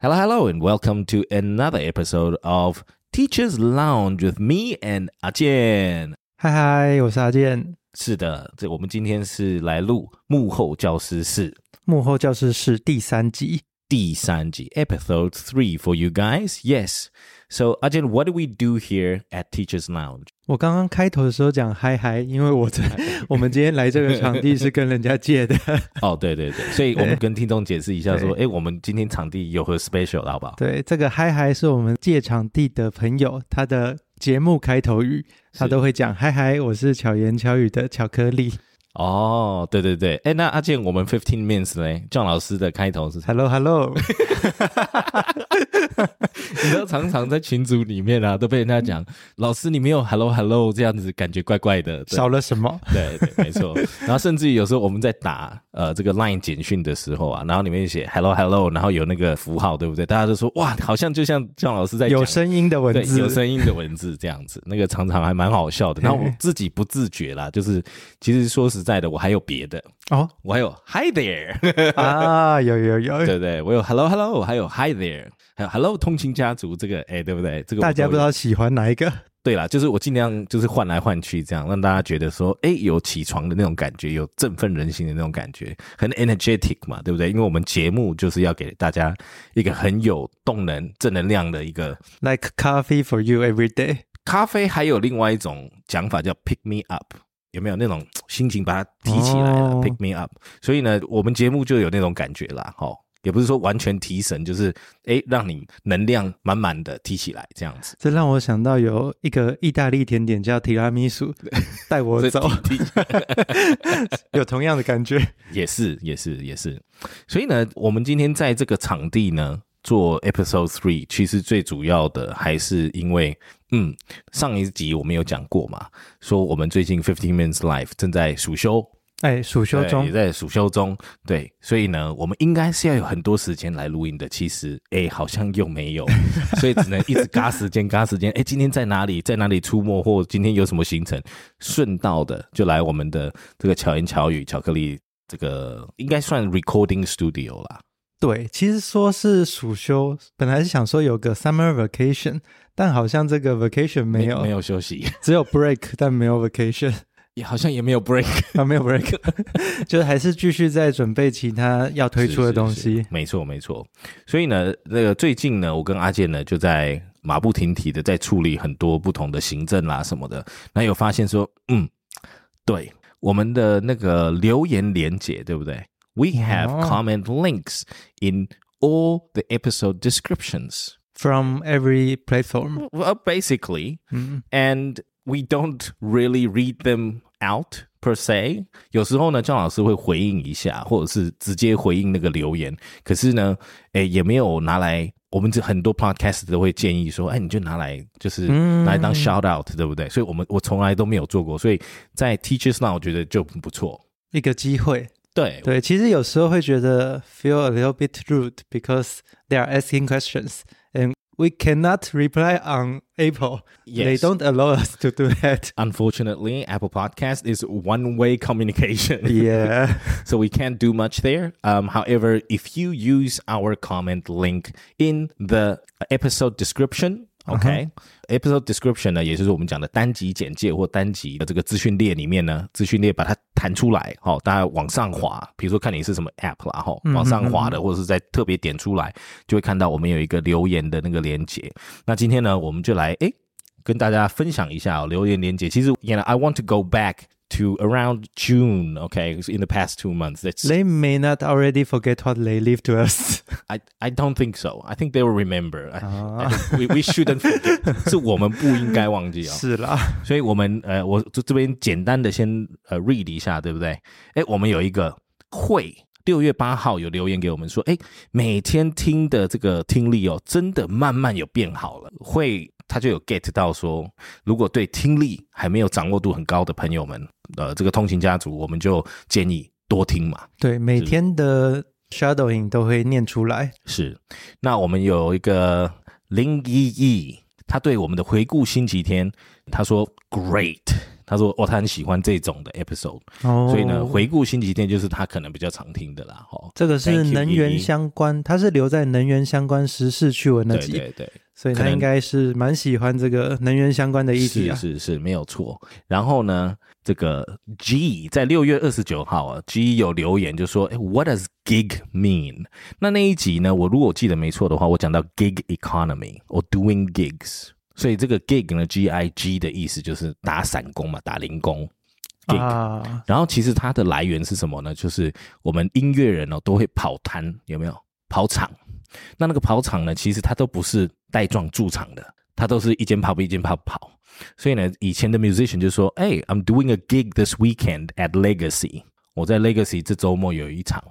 Hello, hello, and welcome to another episode of Teachers Lounge with me and 阿健。嗨嗨，我是阿健。是的，这我们今天是来录幕后教师室幕后教室是第三集。 第三集 Episode Three for you guys. Yes. So, 阿健，What do we do here at Teachers Lounge? 我刚刚开头的时候讲嗨嗨，因为我在 我们今天来这个场地是跟人家借的。哦，对对对，所以我们跟听众解释一下，说，哎，我们今天场地有何 special，好不好？对，这个嗨嗨是我们借场地的朋友，他的节目开头语，他都会讲嗨嗨，我是巧言巧语的巧克力。哦，对对对，哎，那阿健，我们 fifteen minutes 呢？郑老师的开头是 Hello Hello，你知道常常在群组里面啊，都被人家讲老师你没有 Hello Hello 这样子，感觉怪怪的，少了什么？对对，没错。然后甚至于有时候我们在打呃这个 Line 简讯的时候啊，然后里面写 Hello Hello，然后有那个符号，对不对？大家都说哇，好像就像郑老师在有声音的文字，有声音的文字这样子，那个常常还蛮好笑的。然后我自己不自觉啦，就是其实说实在的，我还有别的哦，我还有 Hi there 啊，有有有，对不对？我有 Hello Hello，还有 Hi there，还有 Hello 通勤家族，这个哎，对不对？这个大家不知道喜欢哪一个？对啦，就是我尽量就是换来换去，这样让大家觉得说，哎，有起床的那种感觉，有振奋人心的那种感觉，很 energetic 嘛，对不对？因为我们节目就是要给大家一个很有动能、正能量的一个，like coffee for you every day。咖啡还有另外一种讲法叫 pick me up。有没有那种 心情把它提起来了，pick me up？所以呢，我们节目就有那种感觉啦，哈，也不是说完全提神，就是哎，让你能量满满的提起来这样子。这让我想到有一个意大利甜点叫提拉米苏，带我走，有同样的感觉，也是，也是，也是。所以呢，我们今天在这个场地呢。做 episode three，其实最主要的还是因为，嗯，上一集我们有讲过嘛，说我们最近 fifteen minutes life 正在暑休，哎，暑休中也在暑休中，对，所以呢，我们应该是要有很多时间来录音的，其实，哎，好像又没有，所以只能一直嘎时间，嘎时间，哎，今天在哪里，在哪里出没，或今天有什么行程，顺道的就来我们的这个巧言巧语巧克力，这个应该算 recording studio 啦。对，其实说是暑休，本来是想说有个 summer vacation，但好像这个 vacation 没有，没有休息，只有 break，但没有 vacation，也好像也没有 break，啊，没有 break，就是还是继续在准备其他要推出的东西。没错，没错。所以呢，那个最近呢，我跟阿健呢就在马不停蹄的在处理很多不同的行政啦什么的，那有发现说，嗯，对，我们的那个留言连接，对不对 ？we have oh. comment links in all the episode descriptions from every platform. Well, basically, mm. and we don't really read them out per se。有时候呢，张老师会回应一下，或者是直接回应那个留言。可是呢，诶，也没有拿来。我们这很多 podcast 都会建议说，哎，你就拿来就是拿来当 shout out，对不对？所以我们我从来都没有做过。所以在 Teachers Now，我觉得就不错，一个机会。 对对，其实有时候会觉得 feel a little bit rude because they are asking questions and we cannot reply on Apple. Yes. They don't allow us to do that. Unfortunately, Apple Podcast is one-way communication. Yeah. so we can't do much there. Um, however, if you use our comment link in the episode description, OK，episode description 呢，也就是我们讲的单集简介或单集的这个资讯列里面呢，资讯列把它弹出来，好，大家往上滑，比如说看你是什么 app 啦，哈，往上滑的，或者是在特别点出来，就会看到我们有一个留言的那个连接。那今天呢，我们就来诶跟大家分享一下留言连接。其实，you know, I want to go back. to around June, okay, in the past two months. That's, they may not already forget what they leave to us. I, I don't think so. I think they will remember. I, I we we shouldn't forget. 是我们不应该忘记哦。是啦，所以我们呃，我这这边简单的先呃 read 一下，对不对？哎，我们有一个会。六月八号有留言给我们说，哎，每天听的这个听力哦，真的慢慢有变好了。会他就有 get 到说，如果对听力还没有掌握度很高的朋友们， 呃，这个通勤家族，我们就建议多听嘛。对，每天的 shadowing 都会念出来。是，那我们有一个林一一，他对我们的回顾星期天，他说 great。他说哦，他很喜欢这种的 episode，所以呢，回顾星期天就是他可能比较常听的啦。哦，这个是能源相关，他是留在能源相关时事趣闻那集，对对，所以他应该是蛮喜欢这个能源相关的议题啊，是是是没有错。然后呢，这个 G 在六月二十九号啊，G 有留言就说，哎，What does gig mean？那那一集呢，我如果记得没错的话，我讲到 gig economy or doing gigs。所以这个 gig 呢，G I G 的意思就是打散工嘛，打零工。gig，然后其实它的来源是什么呢？就是我们音乐人哦都会跑摊，有没有跑场？那那个跑场呢，其实它都不是带状驻场的，它都是一间跑一间跑跑。所以呢，以前的 musician 就说：“哎，I'm doing a gig this weekend at Legacy。我在 Legacy 这周末有一场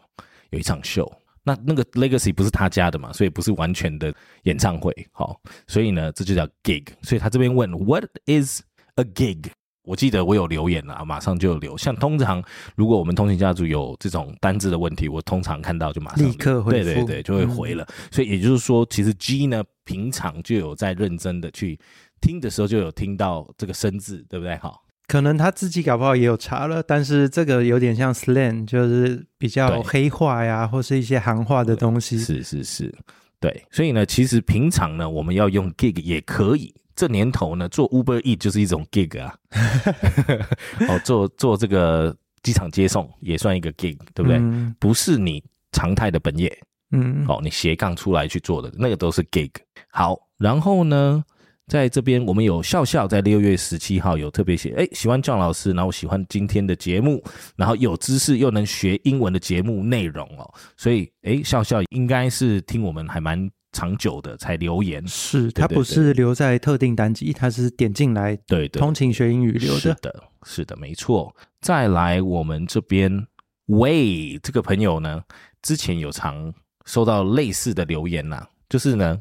有一场秀。”那那个 Legacy 不是他家的嘛，所以不是完全的演唱会，好，所以呢，这就叫 gig。所以他这边问 What is a gig？我记得我有留言了，马上就留。像通常如果我们通勤家族有这种单字的问题，我通常看到就马上立刻回对对对，就会回了。所以也就是说，其实 G 呢，平常就有在认真的去听的时候，就有听到这个生字，对不对？好。可能他自己搞不好也有查了，但是这个有点像 slang，就是比较黑话呀，或是一些行话的东西。是是是，对。所以呢，其实平常呢，我们要用 gig 也可以。这年头呢，做 Uber E 就是一种 gig 啊。哦，做做这个机场接送也算一个 gig，对不对？不是你常态的本业。嗯。哦，你斜杠出来去做的那个都是 gig。好，然后呢？在这边，我们有笑笑在六月十七号有特别写，哎，喜欢姜老师，然后喜欢今天的节目，然后有知识又能学英文的节目内容哦，所以，哎，笑笑应该是听我们还蛮长久的才留言，是他不是留在特定单集，他是点进来，对对，通勤学英语留的，是的，是的，没错。再来，我们这边喂这个朋友呢，之前有常收到类似的留言呐。就是呢，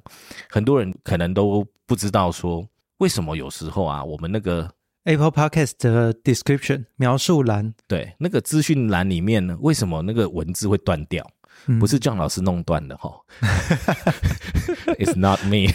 很多人可能都不知道说，为什么有时候啊，我们那个 Apple Podcast 的 description 描述栏，对，那个资讯栏里面呢，为什么那个文字会断掉？不是姜老师弄断的哈，It's not me，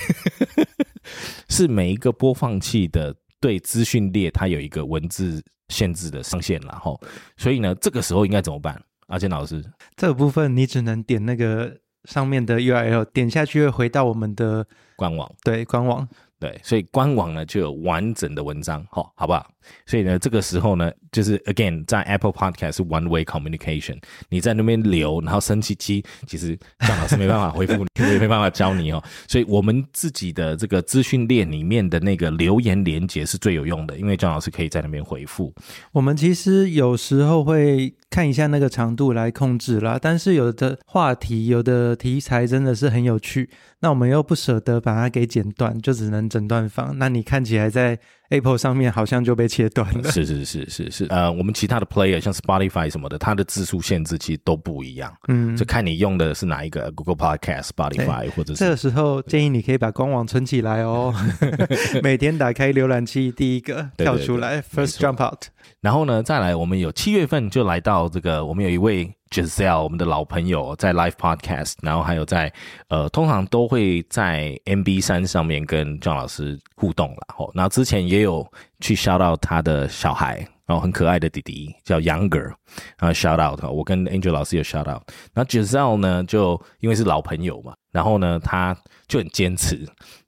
是每一个播放器的对资讯列它有一个文字限制的上限然后，所以呢，这个时候应该怎么办？阿健老师，这个部分你只能点那个。上面的 URL 点下去会回到我们的官网，对官网。对，所以官网呢就有完整的文章，好，好不好？所以呢，这个时候呢，就是 again 在 Apple Podcast 是 one way communication，你在那边留，然后生气气，其实张老师没办法回复你，也没办法教你哦。所以我们自己的这个资讯链里面的那个留言连接是最有用的，因为张老师可以在那边回复。我们其实有时候会看一下那个长度来控制啦，但是有的话题、有的题材真的是很有趣。那我们又不舍得把它给剪断，就只能整段放。那你看起来在。Apple 上面好像就被切断了。是是是是是，呃，我们其他的 Player 像 Spotify 什么的，它的字数限制其实都不一样。嗯，就看你用的是哪一个 Google Podcast、Spotify 或者是。这个时候建议你可以把官网存起来哦，每天打开浏览器第一个跳出来，First Jump Out。然后呢，再来，我们有七月份就来到这个，我们有一位。Giselle，我们的老朋友在 Live Podcast，然后还有在呃，通常都会在 MB 三上面跟张老师互动了。吼，然后之前也有去 shout out 他的小孩，然后很可爱的弟弟叫 Younger，然后 shout out，我跟 Angel 老师有 shout out。然后 Giselle 呢，就因为是老朋友嘛，然后呢，他就很坚持。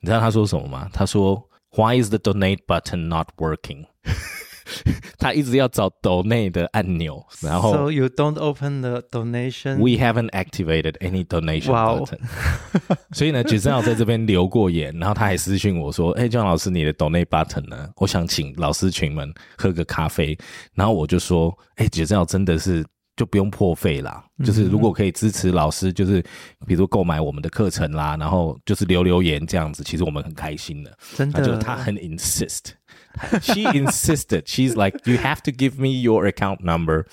你知道他说什么吗？他说，Why is the donate button not working？他一直要找 donate 的按钮，然后 So you don't open the donation. We haven't activated any donation button. 所以呢，Giselle 在这边留过言，然后他还私信我说：“哎，姜老师，你的 donate button 呢？我想请老师群们喝个咖啡。”然后我就说：“哎，Giselle 真的是。”就不用破费啦，就是如果可以支持老师，就是比如购买我们的课程啦，然后就是留留言这样子，其实我们很开心的。真的，就他很 insist，she insisted she's like you have to give me your account number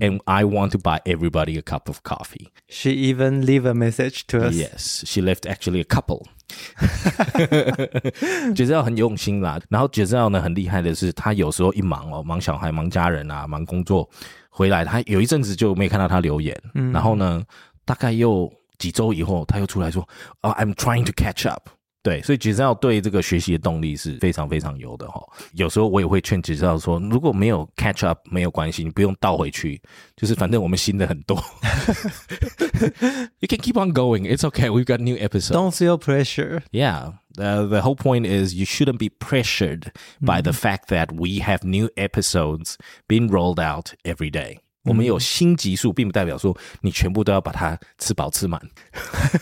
and I want to buy everybody a cup of coffee. She even leave a message to us. Yes, she left actually a couple. 觉得要很用心啦，然后觉得要呢很厉害的是，他有时候一忙哦，忙小孩、忙家人啊，忙工作。回来，他有一阵子就没看到他留言，然后呢，大概又几周以后，他又出来说：“啊，I'm trying to catch up。” 对，所以吉兆对这个学习的动力是非常非常有的哈。有时候我也会劝吉兆说，如果没有 catch up 没有关系，你不用倒回去，就是反正我们新的很多。you can keep on going. It's okay. We've got new episodes. Don't feel pressure. Yeah. Uh, the whole point is you shouldn't be pressured by the fact that we have new episodes being rolled out every day. 我们有新级数，并不代表说你全部都要把它吃饱吃满，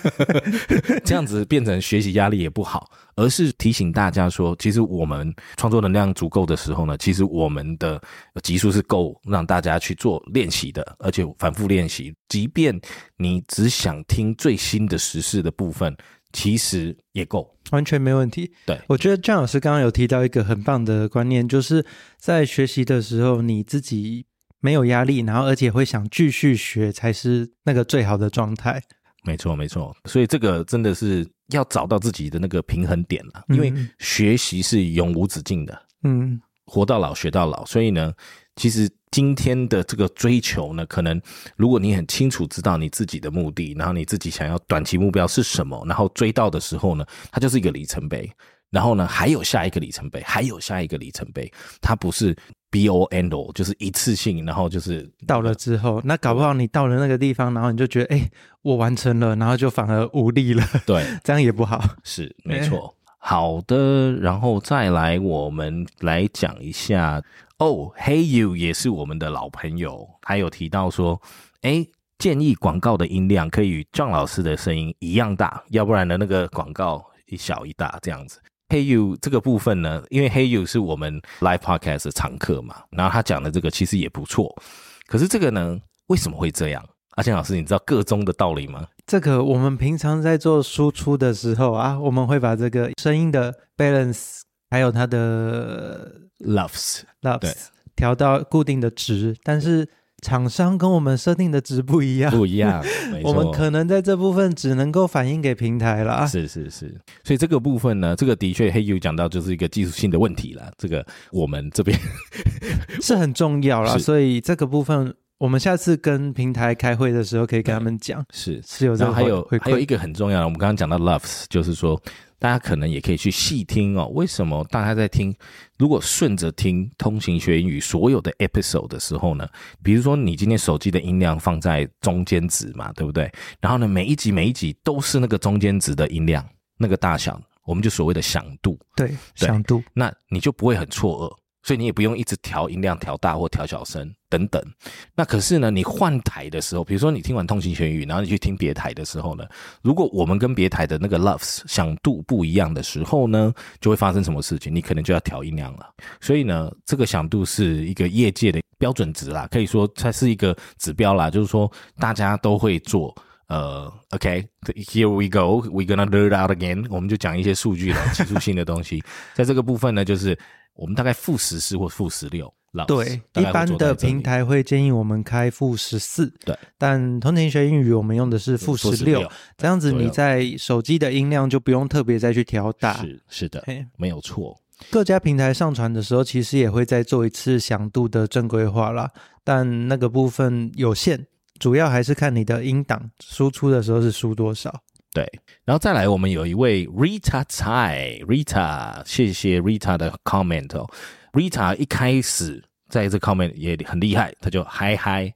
这样子变成学习压力也不好，而是提醒大家说，其实我们创作能量足够的时候呢，其实我们的级数是够让大家去做练习的，而且反复练习。即便你只想听最新的时事的部分，其实也够，完全没问题。对我觉得张老师刚刚有提到一个很棒的观念，就是在学习的时候，你自己。没有压力，然后而且会想继续学，才是那个最好的状态。没错，没错。所以这个真的是要找到自己的那个平衡点了，因为学习是永无止境的。嗯，活到老学到老。所以呢，其实今天的这个追求呢，可能如果你很清楚知道你自己的目的，然后你自己想要短期目标是什么，然后追到的时候呢，它就是一个里程碑。然后呢，还有下一个里程碑，还有下一个里程碑，它不是。Be all end all 就是一次性，然后就是到了之后，那搞不好你到了那个地方，然后你就觉得，哎，我完成了，然后就反而无力了。对，这样也不好。是，没错。好的，然后再来，我们来讲一下哦。Hey you 也是我们的老朋友，他有提到说，哎，建议广告的音量可以与壮老师的声音一样大，要不然呢，那个广告一小一大这样子。Hey you 这个部分呢，因为 Hey you 是我们 live podcast 的常客嘛，然后他讲的这个其实也不错。可是这个呢，为什么会这样？阿健老师，你知道个中的道理吗？这个我们平常在做输出的时候啊，我们会把这个声音的 balance 还有它的 loves loves 调到固定的值，但是。厂商跟我们设定的值不一样，不一样。我们可能在这部分只能够反映给平台了。是是是，所以这个部分呢，这个的确黑 U 讲到就是一个技术性的问题了。这个我们这边 是很重要了，所以这个部分我们下次跟平台开会的时候可以跟他们讲。是是有这个，还有还有一个很重要的，我们刚刚讲到 Loves，就是说。大家可能也可以去细听哦。为什么大家在听？如果顺着听通行学英语所有的 episode 的时候呢？比如说你今天手机的音量放在中间值嘛，对不对？然后呢，每一集每一集都是那个中间值的音量，那个大小，我们就所谓的响度。对，响度，那你就不会很错愕。所以你也不用一直调音量、调大或调小声等等。那可是呢，你换台的时候，比如说你听完通勤全语，然后你去听别台的时候呢，如果我们跟别台的那个 loves 响度不一样的时候呢，就会发生什么事情？你可能就要调音量了。所以呢，这个响度是一个业界的标准值啦，可以说它是一个指标啦。就是说大家都会做。呃，OK，Here we go，We gonna learn out again。我们就讲一些数据了，技术性的东西。在这个部分呢，就是。我们大概负十四或负十六，对，一般的平台会建议我们开负十四，对，但同情学英语我们用的是负十六，这样子你在手机的音量就不用特别再去调大，是是的，没有错。各家平台上传的时候，其实也会再做一次响度的正规化啦，但那个部分有限，主要还是看你的音档输出的时候是输多少。对，然后再来，我们有一位 Rita 蔡 Rita，谢谢 Rita 的 comment 哦。Rita 一开始在这 comment 也很厉害，他就嗨嗨。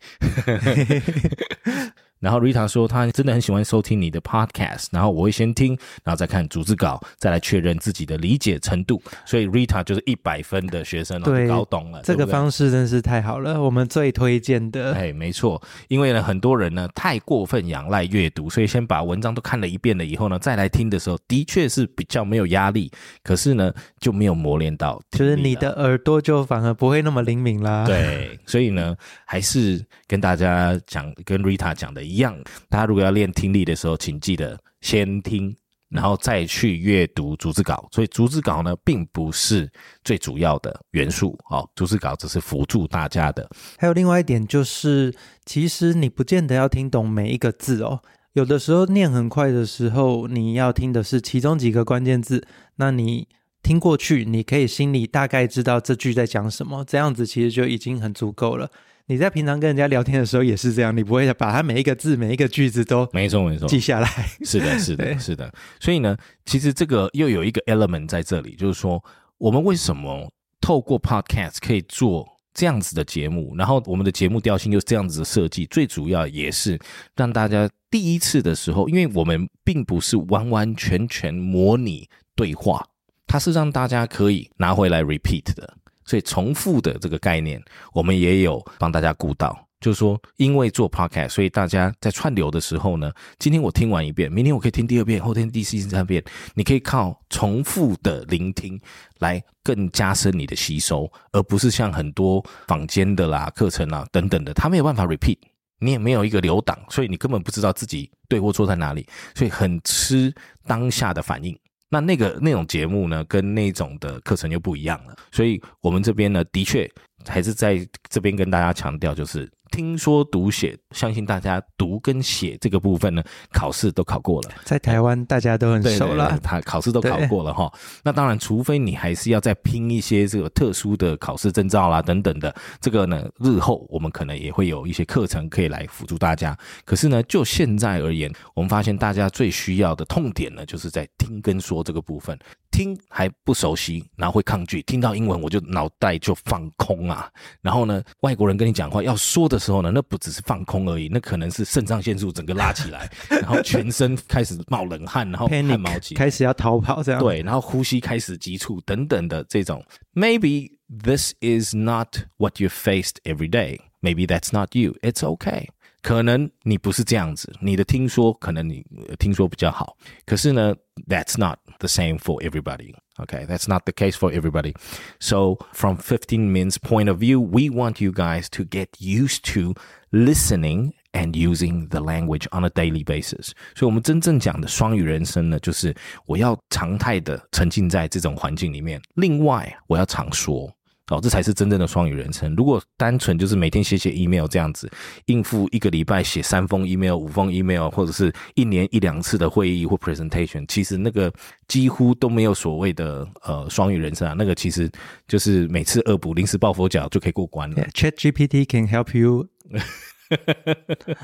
然后 Rita 说，她真的很喜欢收听你的 podcast，然后我会先听，然后再看逐字稿，再来确认自己的理解程度。所以 Rita 就是一百分的学生了，搞懂了。这个方式真是太好了，我们最推荐的。哎，没错，因为呢，很多人呢太过分仰赖阅读，所以先把文章都看了一遍了以后呢，再来听的时候，的确是比较没有压力。可是呢，就没有磨练到，就是你的耳朵就反而不会那么灵敏啦。对，所以呢，还是跟大家讲，跟 Rita 讲的。一样，大家如果要练听力的时候，请记得先听，然后再去阅读逐字稿。所以逐字稿呢，并不是最主要的元素哦，逐字稿只是辅助大家的。还有另外一点就是，其实你不见得要听懂每一个字哦。有的时候念很快的时候，你要听的是其中几个关键字，那你听过去，你可以心里大概知道这句在讲什么，这样子其实就已经很足够了。你在平常跟人家聊天的时候也是这样，你不会把它每一个字、每一个句子都没错没错记下来。是的，是的，是的。所以呢，其实这个又有一个 element 在这里，就是说，我们为什么透过 podcast 可以做这样子的节目，然后我们的节目调性又是这样子的设计，最主要也是让大家第一次的时候，因为我们并不是完完全全模拟对话，它是让大家可以拿回来 repeat 的。所以重复的这个概念，我们也有帮大家顾到。就是说，因为做 podcast，所以大家在串流的时候呢，今天我听完一遍，明天我可以听第二遍，后天第四、第三遍。你可以靠重复的聆听来更加深你的吸收，而不是像很多坊间的啦、课程啊等等的，他没有办法 repeat，你也没有一个留档，所以你根本不知道自己对或错在哪里，所以很吃当下的反应。那那个那种节目呢，跟那种的课程又不一样了，所以我们这边呢，的确还是在这边跟大家强调，就是。听说读写，相信大家读跟写这个部分呢，考试都考过了。在台湾大家都很熟了，他考试都考过了哈。那当然，除非你还是要再拼一些这个特殊的考试证照啦等等的，这个呢，日后我们可能也会有一些课程可以来辅助大家。可是呢，就现在而言，我们发现大家最需要的痛点呢，就是在听跟说这个部分。听还不熟悉，然后会抗拒。听到英文我就脑袋就放空啊。然后呢，外国人跟你讲话要说的时候呢，那不只是放空而已，那可能是肾上腺素整个拉起来，然后全身开始冒冷汗，然后汗毛起，开始要逃跑这样。对，然后呼吸开始急促等等的这种。Maybe this is not what you faced every day. Maybe that's not you. It's okay. 可能你不是这样子，你的听说可能你听说比较好，可是呢，that's not the same for everybody. Okay, that's not the case for everybody. So, from 15 Min's point of view, we want you guys to get used to listening and using the language on a daily basis. 所以，我们真正讲的双语人生呢，就是我要常态的沉浸在这种环境里面。另外，我要常说。 哦，这才是真正的双语人生。如果单纯就是每天写写 email 这样子，应付一个礼拜写三封 email、五封 email，或者是一年一两次的会议或 presentation，其实那个几乎都没有所谓的呃双语人生啊。那个其实就是每次恶补临时抱佛脚就可以过关了。Chat GPT can help you.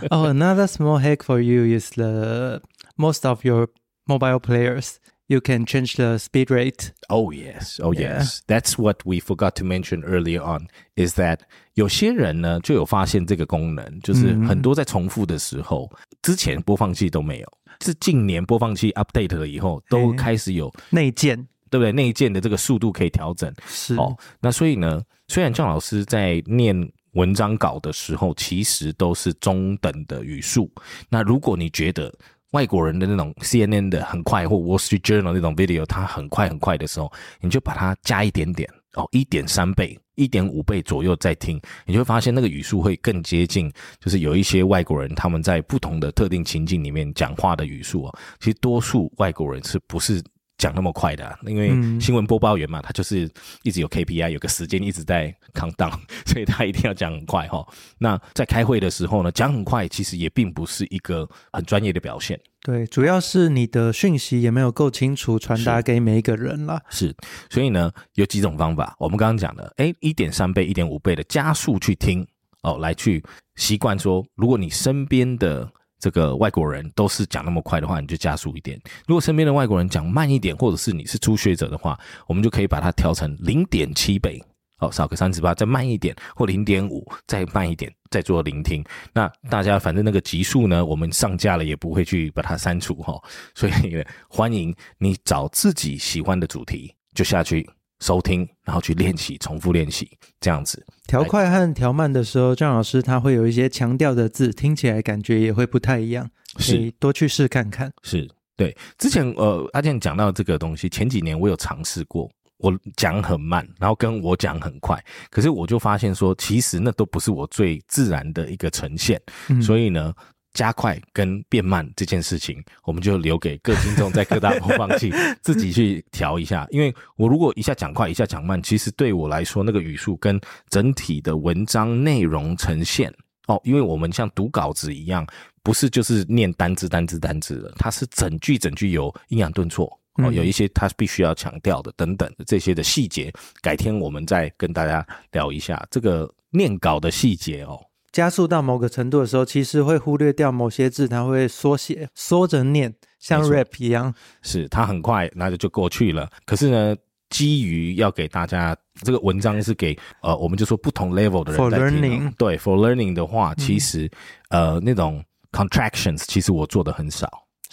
oh, another small hack for you is the most of your mobile players. You can change the speed rate. Oh yes, oh yes. That's what we forgot to mention earlier on. Is that 有些人呢就有发现这个功能，就是很多在重复的时候，之前播放器都没有，是近年播放器 update 了以后，都开始有内建，对不对？内建的这个速度可以调整。是哦，那所以呢，虽然姜老师在念文章稿的时候，其实都是中等的语速。那如果你觉得外国人的那种 CNN 的很快，或 Wall Street Journal 那种 video，它很快很快的时候，你就把它加一点点哦，一点三倍、一点五倍左右再听，你就会发现那个语速会更接近，就是有一些外国人他们在不同的特定情境里面讲话的语速哦。其实多数外国人是不是？讲那么快的，因为新闻播报员嘛，他就是一直有 KPI，有个时间一直在 count down，所以他一定要讲很快哈。那在开会的时候呢，讲很快其实也并不是一个很专业的表现。对，主要是你的讯息也没有够清楚传达给每一个人了。是，所以呢，有几种方法，我们刚刚讲的，哎，一点三倍、一点五倍的加速去听哦，来去习惯说，如果你身边的。这个外国人都是讲那么快的话，你就加速一点；如果身边的外国人讲慢一点，或者是你是初学者的话，我们就可以把它调成零点七倍，哦，少个三十八，再慢一点，或零点五，再慢一点，再做聆听。那大家反正那个级数呢，我们上架了也不会去把它删除哈。所以欢迎你找自己喜欢的主题就下去。收听，然后去练习，重复练习，这样子调快和调慢的时候，张老师他会有一些强调的字，听起来感觉也会不太一样，是多去试看看。是对，之前呃阿健讲到这个东西，前几年我有尝试过，我讲很慢，然后跟我讲很快，可是我就发现说，其实那都不是我最自然的一个呈现，所以呢。加快跟变慢这件事情，我们就留给各听众在各大播放器 自己去调一下。因为我如果一下讲快，一下讲慢，其实对我来说，那个语速跟整体的文章内容呈现哦，因为我们像读稿子一样，不是就是念单字单字单字的，它是整句整句有抑扬顿挫哦，有一些它必须要强调的等等的这些的细节，改天我们再跟大家聊一下这个。念稿的细节哦。加速到某个程度的时候，其实会忽略掉某些字，它会缩写，缩着念，像 rap 一样。是它很快，那就就过去了。可是呢，基于要给大家这个文章是给呃，我们就说不同 level 的人 For learning 对，for learning 的话，其实、呃那种 contractions 其实我做的很少，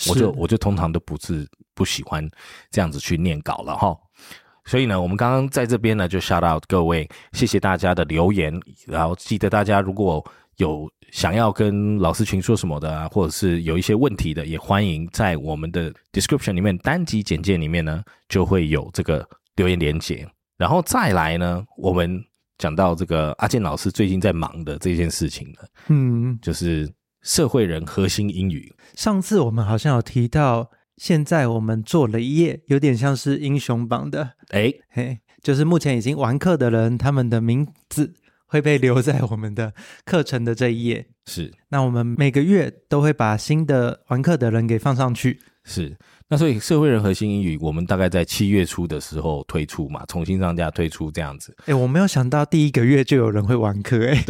我就我就通常都不是不喜欢这样子去念稿了哈。所以呢，我们刚刚在这边呢就 shout out 各位，谢谢大家的留言，然后记得大家如果有想要跟老师群说什么的啊，或者是有一些问题的，也欢迎在我们的 description 里面单集简介里面呢就会有这个留言连接。然后再来呢，我们讲到这个阿健老师最近在忙的这件事情呢，嗯，就是社会人核心英语。上次我们好像有提到，现在我们做了一页，有点像是英雄榜的，哎，嘿，就是目前已经完课的人，他们的名字会被留在我们的课程的这一页。是。那我们每个月都会把新的完课的人给放上去。是，那所以社会人核心英语，我们大概在七月初的时候推出嘛，重新上架推出这样子，哎，我没有想到第一个月就有人会完课，哎，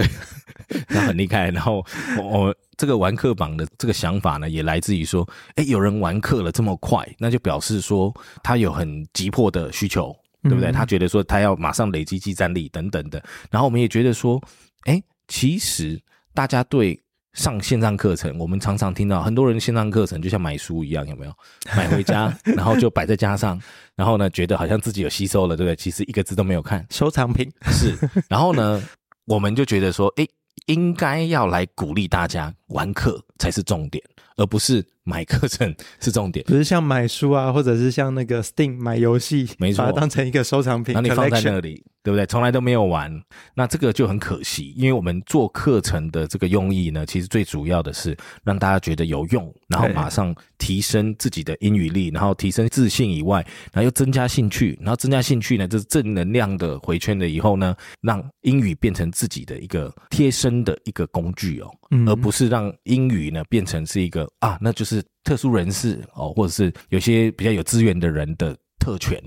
那很厉害。然后我我这个玩课榜的这个想法呢，也来自于说，哎，有人玩课了这么快，那就表示说他有很急迫的需求，对不对？嗯他觉得说他要马上累积技战力等等的。然后我们也觉得说，哎，其实大家对上线上课程，我们常常听到很多人线上课程就像买书一样，有没有？买回家，然后就摆在家上，然后呢，觉得好像自己有吸收了，对不对？其实一个字都没有看，收藏品。是。然后呢，我们就觉得说，诶，应该要来鼓励大家玩课才是重点，而不是买课程是重点。不是像买书啊，或者是像那个 Steam 买游戏，没错把它当成一个收藏品然后你放在那里，对不对？从来都没有玩，那这个就很可惜。因为我们做课程的这个用意呢，其实最主要的是让大家觉得有用，然后对马上提升自己的英语力，然后提升自信以外，然后又增加兴趣，然后增加兴趣呢，就是正能量的回圈了以后呢，让英语变成自己的一个贴身的一个工具哦，嗯而不是让英语呢变成是一个啊，那就是特殊人士哦，或者是有些比较有资源的人的特权。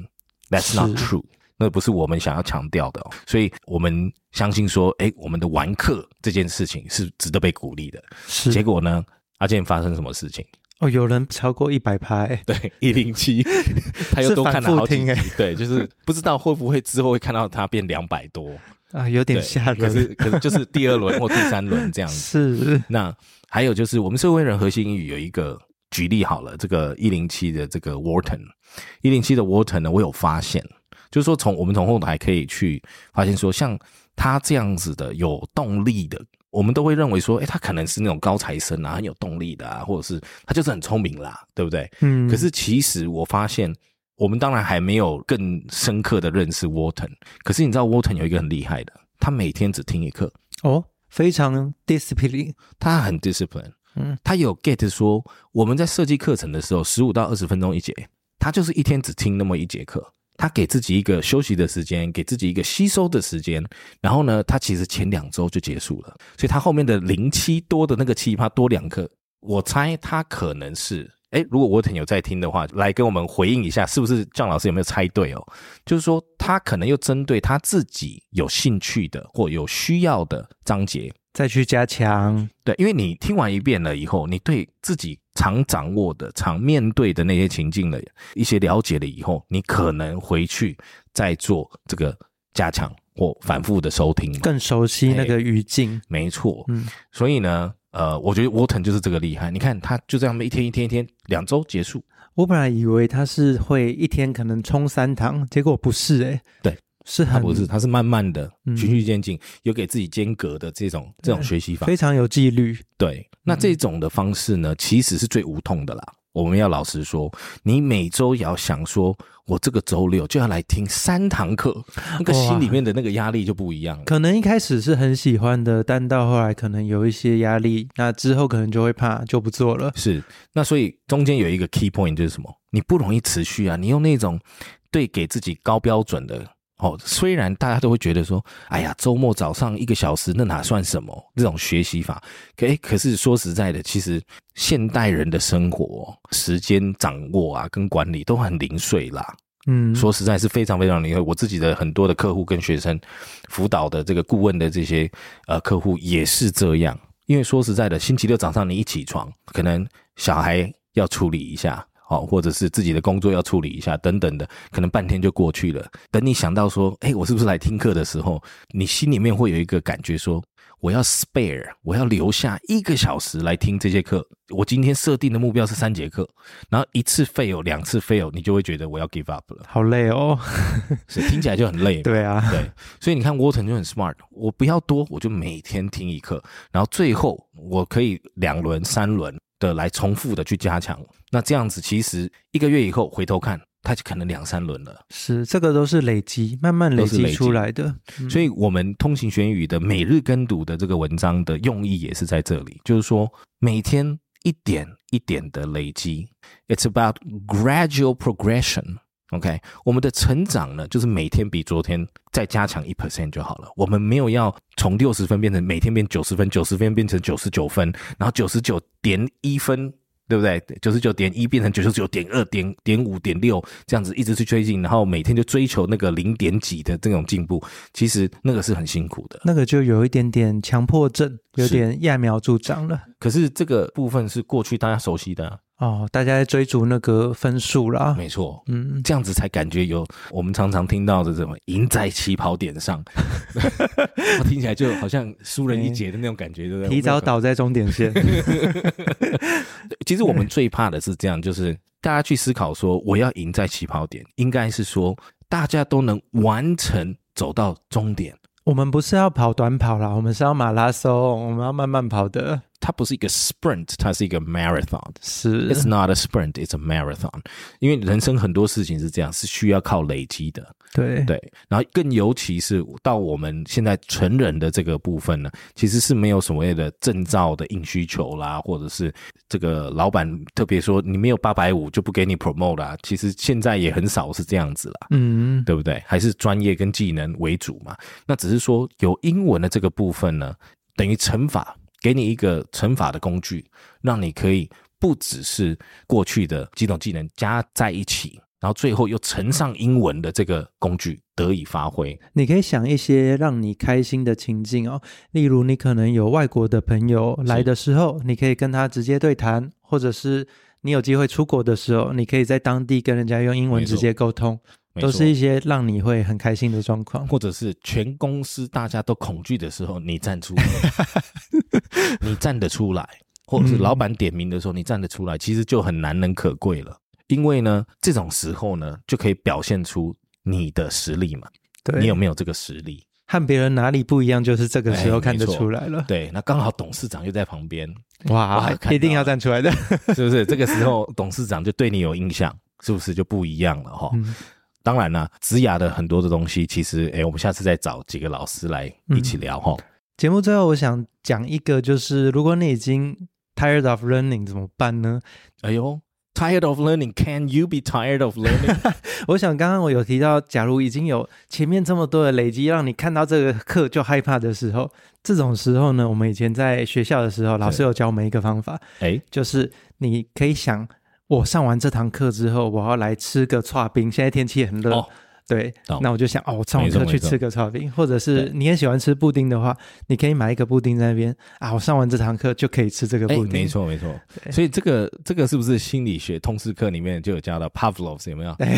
That's not true。那不是我们想要强调的、哦，所以我们相信说，哎，我们的玩课这件事情是值得被鼓励的。是结果呢，阿健发生什么事情？哦，有人超过一百趴，哎，对，一零七，他又是多看了好几集对，就是不知道会不会之后会看到他变两百多，啊，有点对，吓人。可是可是就是第二轮或第三轮这样子。是那还有就是，我们社会人核心英语有一个举例好了，这个一零七的这个 Wharton，一零七的 Wharton 呢，我有发现，就是说从我们从后台可以去发现说，像他这样子的有动力的，我们都会认为说，诶，他可能是那种高材生啊，很有动力的啊，或者是他就是很聪明啦，对不对？嗯，可是其实我发现，我们当然还没有更深刻的认识 Wharton，可是你知道 Wharton 有一个很厉害的，他每天只听一课。哦，非常 discipline，他很 discipline，嗯，他有 get 说我们在设计课程的时候，十五到二十分钟一节，他就是一天只听那么一节课，他给自己一个休息的时间，给自己一个吸收的时间，然后呢，他其实前两周就结束了，所以他后面的零七多的那个七趴多两课，我猜他可能是。哎，如果沃腾有在听的话，来跟我们回应一下，是不是姜老师有没有猜对哦？就是说，他可能又针对他自己有兴趣的或有需要的章节，再去加强。对，因为你听完一遍了以后，你对自己常掌握的、常面对的那些情境的一些了解了以后，你可能回去再做这个加强或反复的收听。更熟悉那个语境。没错，嗯，所以呢，呃，我觉得 Wharton 就是这个厉害。你看，他就这样一天一天一天，两周结束。我本来以为他是会一天可能冲三堂，结果不是诶、对，是很他不是，他是慢慢的、嗯循序渐进，有给自己间隔的这种这种学习法。非常有纪律。对，那这种的方式呢，其实是最无痛的啦。我们要老实说，你每周也要想说，我这个周六就要来听三堂课，那个心里面的那个压力就不一样了。可能一开始是很喜欢的，但到后来可能有一些压力，那之后可能就会怕，就不做了。是，那所以中间有一个 key point 就是什么？你不容易持续啊，你用那种对给自己高标准的。哦，虽然大家都会觉得说，哎呀，周末早上一个小时，那哪算什么？这种学习法，可诶可是说实在的，其实现代人的生活时间掌握啊，跟管理都很零碎啦。嗯，说实在是非常非常零碎。我自己的很多的客户跟学生辅导的这个顾问的这些呃客户也是这样。因为说实在的，星期六早上你一起床，可能小孩要处理一下，好，或者是自己的工作要处理一下，等等的，可能半天就过去了。等你想到说，哎，我是不是来听课的时候，你心里面会有一个感觉说，我要 spare，我要留下一个小时来听这些课。我今天设定的目标是三节课，然后一次 fail，两次 fail，你就会觉得我要 give up 了。好累哦，是听起来就很累。对啊，对，所以你看 Water 就很 smart，我不要多，我就每天听一课，然后最后我可以两轮、三轮的来重复的去加强。那这样子其实一个月以后回头看，它就可能两三轮了。是这个都是累积，慢慢累积出来的。嗯所以，我们通行学语的每日跟读的这个文章的用意也是在这里，就是说每天一点一点的累积。It's about gradual progression。OK，我们的成长呢，就是每天比昨天再加强一 percent 就好了。我们没有要从六十分变成每天变九十分，九十分变成九十九分，然后九十九点一分，对不对？九十九点一变成九十九点二点点五点六，这样子一直去追进，然后每天就追求那个零点几的这种进步，其实那个是很辛苦的。那个就有一点点强迫症，有是点揠苗助长了。可是这个部分是过去大家熟悉的啊、哦，大家在追逐那个分数啦。没错。嗯，这样子才感觉有我们常常听到的这种赢在起跑点上，我听起来就好像输人一截的那种感觉，对不对？提早倒在终点线。其实我们最怕的是这样，就是大家去思考说，我要赢在起跑点，应该是说大家都能完成走到终点。我们不是要跑短跑啦，我们是要马拉松，我们要慢慢跑的。它不是一个 sprint，它是一个 marathon。是 It's not a sprint, it's a marathon。因为人生很多事情是这样，是需要靠累积的。对对，然后更尤其是到我们现在成人的这个部分呢，其实是没有所谓的证照的硬需求啦，或者是这个老板特别说你没有八百五就不给你 promote 啦。其实现在也很少是这样子啦，嗯，对不对？还是专业跟技能为主嘛。那只是说有英文的这个部分呢，等于乘法，给你一个乘法的工具，让你可以不只是过去的几种技能加在一起。然后最后又乘上英文的这个工具得以发挥，你可以想一些让你开心的情境哦，例如你可能有外国的朋友来的时候，你可以跟他直接对谈，或者是你有机会出国的时候，你可以在当地跟人家用英文直接沟通，都是一些让你会很开心的状况。或者是全公司大家都恐惧的时候，你站出来，你站得出来，或者是老板点名的时候，你站得出来，其实就很难能可贵了。因为呢，这种时候呢，就可以表现出你的实力嘛。对，你有没有这个实力？和别人哪里不一样，就是这个时候哎看得出来了。对，那刚好董事长又在旁边，哇哇，一定要站出来的。是不是？这个时候董事长就对你有印象，是不是就不一样了哈？嗯当然啦，职涯的很多的东西，其实诶，我们下次再找几个老师来一起聊哈。节目最后，我想讲一个，就是如果你已经 tired of learning 怎么办呢？哎呦，tired of learning，can you be tired of learning？我想刚刚我有提到，假如已经有前面这么多的累积，让你看到这个课就害怕的时候，这种时候呢，我们以前在学校的时候，老师有教我们一个方法，哎，就是你可以想，我上完这堂课之后，我要来吃个串冰，现在天气很热。对，那我就想哦，我上完课去吃个炒冰，或者是对你很喜欢吃布丁的话，你可以买一个布丁在那边啊，我上完这堂课就可以吃这个哎，布丁。没，错没错。所以这个这个是不是心理学通识课里面就有教到 Pavlov 有没有？哎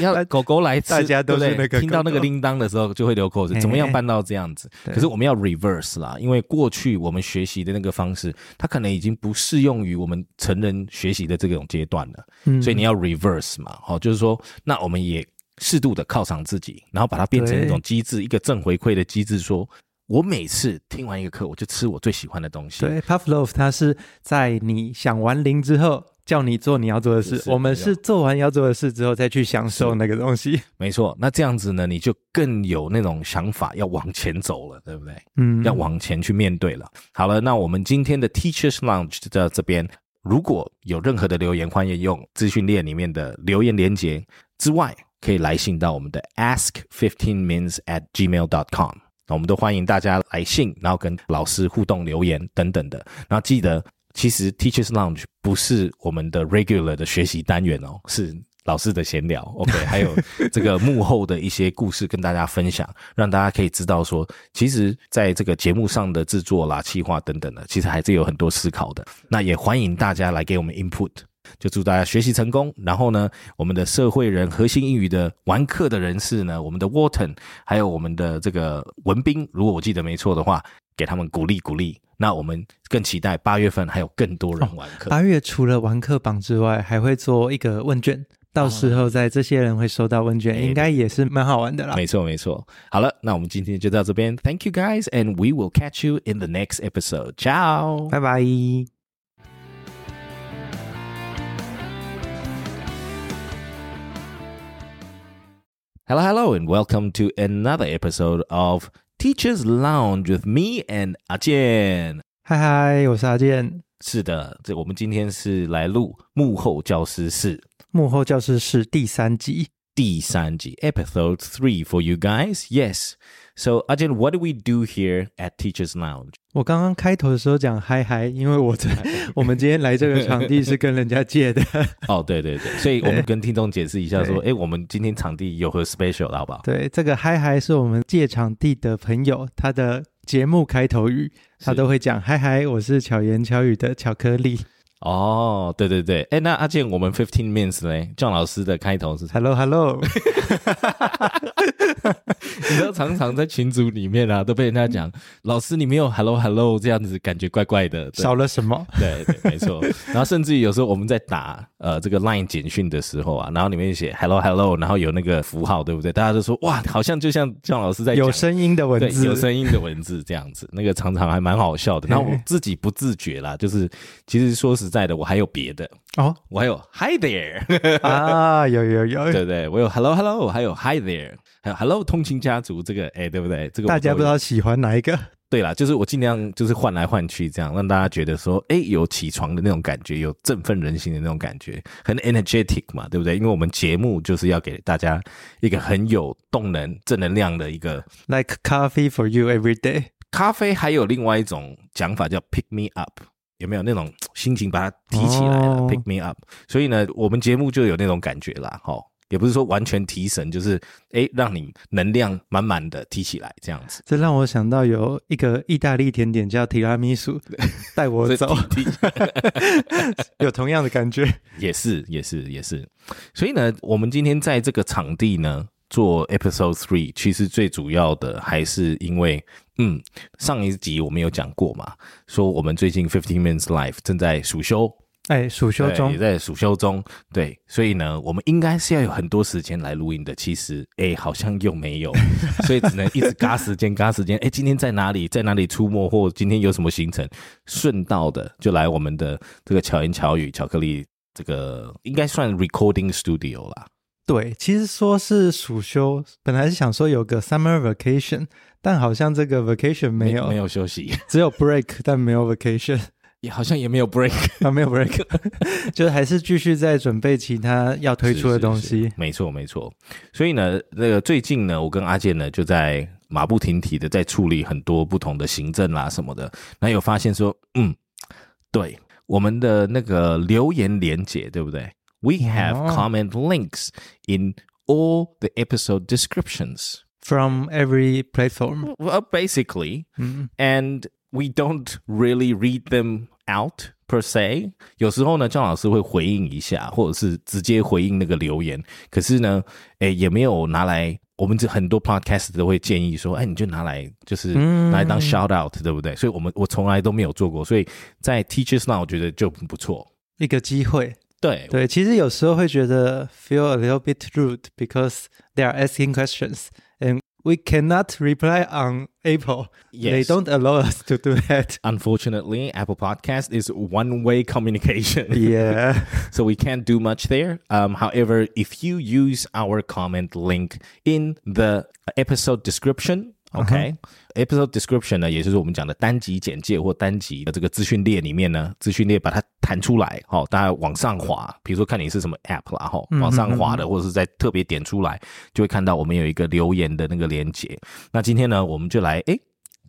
要狗狗来吃，大家都是听到那个铃铛的时候就会流口水，哎怎么样办到这样子？对可是我们要 reverse 啦，因为过去我们学习的那个方式，它可能已经不适用于我们成人学习的这种阶段了。嗯所以你要 reverse 嘛，好、就是说，那我们也适度的犒赏自己，然后把它变成一种机制，一个正回馈的机制，说我每次听完一个课，我就吃我最喜欢的东西。对，Pavlov，它是在你想完零之后叫你做你要做的事，我们是做完要做的事之后再去享受那个东西。没错。那这样子呢，你就更有那种想法，要往前走了，对不对？嗯，要往前去面对了。好了，那我们今天的 Teachers Lounge 就到这边。如果有任何的留言，欢迎用资讯列里面的留言连接之外，可以来信到我们的 ask fifteen mins at gmail dot com。那我们都欢迎大家来信，然后跟老师互动留言等等的。然后记得，其实 Teachers Lounge 不是我们的 regular 的学习单元哦，是老师的闲聊，OK，还有这个幕后的一些故事跟大家分享，让大家可以知道说，其实在这个节目上的制作啦、企划等等的，其实还是有很多思考的。那也欢迎大家来给我们 input，就祝大家学习成功。然后呢，我们的社会人核心英语的玩课的人士呢，我们的 Wharton，还有我们的这个文斌，如果我记得没错的话，给他们鼓励鼓励。那我们更期待八月份还有更多人玩课。八月除了玩课榜之外，还会做一个问卷，到时候在这些人会收到问卷，应该也是蛮好玩的啦。没错没错。好了，那我们今天就到这边。Thank you guys, and we will catch you in the next episode. Ciao，拜拜。Hello, hello, and welcome to another episode of Teachers Lounge with me and 阿健。嗨嗨，我是阿健。是的，这我们今天是来录幕后教师室幕后教师室第三集。第三集 Episode Three for you guys. Yes. So, 阿健，What do we do here at Teachers Lounge? 我刚刚开头的时候讲嗨嗨，因为我在 我们今天来这个场地是跟人家借的。哦，对对对，所以我们跟听众解释一下，说，哎，我们今天场地有何 special 好不好？对，这个嗨嗨是我们借场地的朋友，他的节目开头语，他都会讲嗨嗨，我是巧言巧语的巧克力。哦，对对对，哎，那阿健，我们 Fifteen Minutes 呢？壮老师的开头是 Hello Hello，你知道常常在群组里面啊，都被人家讲老师你没有 Hello Hello 这样子，感觉怪怪的，少了什么？对对，没错。然后甚至于有时候我们在打呃这个 Line 简讯的时候啊，然后里面写 Hello Hello，然后有那个符号，对不对？大家都说哇，好像就像壮老师在有声音的文字，有声音的文字这样子，那个常常还蛮好笑的。然后我自己不自觉啦，就是其实说实在的，我还有别的哦，我还有 Hi there 啊，有有有，对不对？我有 Hello Hello，还有 Hi there，还有 Hello 通勤家族，这个哎，对不对？这个大家不知道喜欢哪一个？对啦，就是我尽量就是换来换去，这样让大家觉得说，哎，有起床的那种感觉，有振奋人心的那种感觉，很 energetic 嘛，对不对？因为我们节目就是要给大家一个很有动能、正能量的一个，like coffee for you every day。咖啡还有另外一种讲法叫 pick me up。有没有那种 心情把它提起来了，pick me up？所以呢，我们节目就有那种感觉啦，哈，也不是说完全提神，就是哎，让你能量满满的提起来这样子。这让我想到有一个意大利甜点叫提拉米苏，带我走，有同样的感觉，也是，也是，也是。所以呢，我们今天在这个场地呢。做 Episode Three，其实最主要的还是因为，嗯，上一集我们有讲过嘛，说我们最近 Fifteen Minutes Life 正在暑休，哎，暑休中也在暑休中，对，所以呢，我们应该是要有很多时间来录音的，其实，哎，好像又没有，所以只能一直嘎时间，嘎时间，哎，今天在哪里，在哪里出没，或今天有什么行程，顺道的就来我们的这个巧言巧语巧克力，这个应该算 Recording Studio 啦。对，其实说是暑休，本来是想说有个 summer vacation，但好像这个 vacation 没有，没有休息，只有 break，但没有 vacation，也好像也没有 break，啊，没有 break，就是还是继续在准备其他要推出的东西。没错，没错。所以呢，那个最近呢，我跟阿健呢就在马不停蹄的在处理很多不同的行政啦什么的，那有发现说，嗯，对，我们的那个留言连接，对不对 ？we have oh. comment links in all the episode descriptions from every platform. Well, basically, mm-hmm. and we don't really read them out per se。有时候呢，张老师会回应一下，或者是直接回应那个留言。可是呢，诶，也没有拿来。我们这很多 podcast 都会建议说，哎，你就拿来就是拿来当 shout out，对不对？所以我们我从来都没有做过，所以在 Teachers Now 我觉得就不错，一个机会。 对对，其实有时候会觉得 feel a little bit rude because they are asking questions and we cannot reply on Apple. Yes. They don't allow us to do that. Unfortunately, Apple Podcast is one-way communication. Yeah. so we can't do much there. Um, however, if you use our comment link in the episode description, OK，episode description 呢，也就是我们讲的单集简介或单集的这个资讯列里面呢，资讯列把它弹出来，好，大家往上滑，比如说看你是什么 app 啦，哈，往上滑的，或者是在特别点出来，就会看到我们有一个留言的那个连接。那今天呢，我们就来诶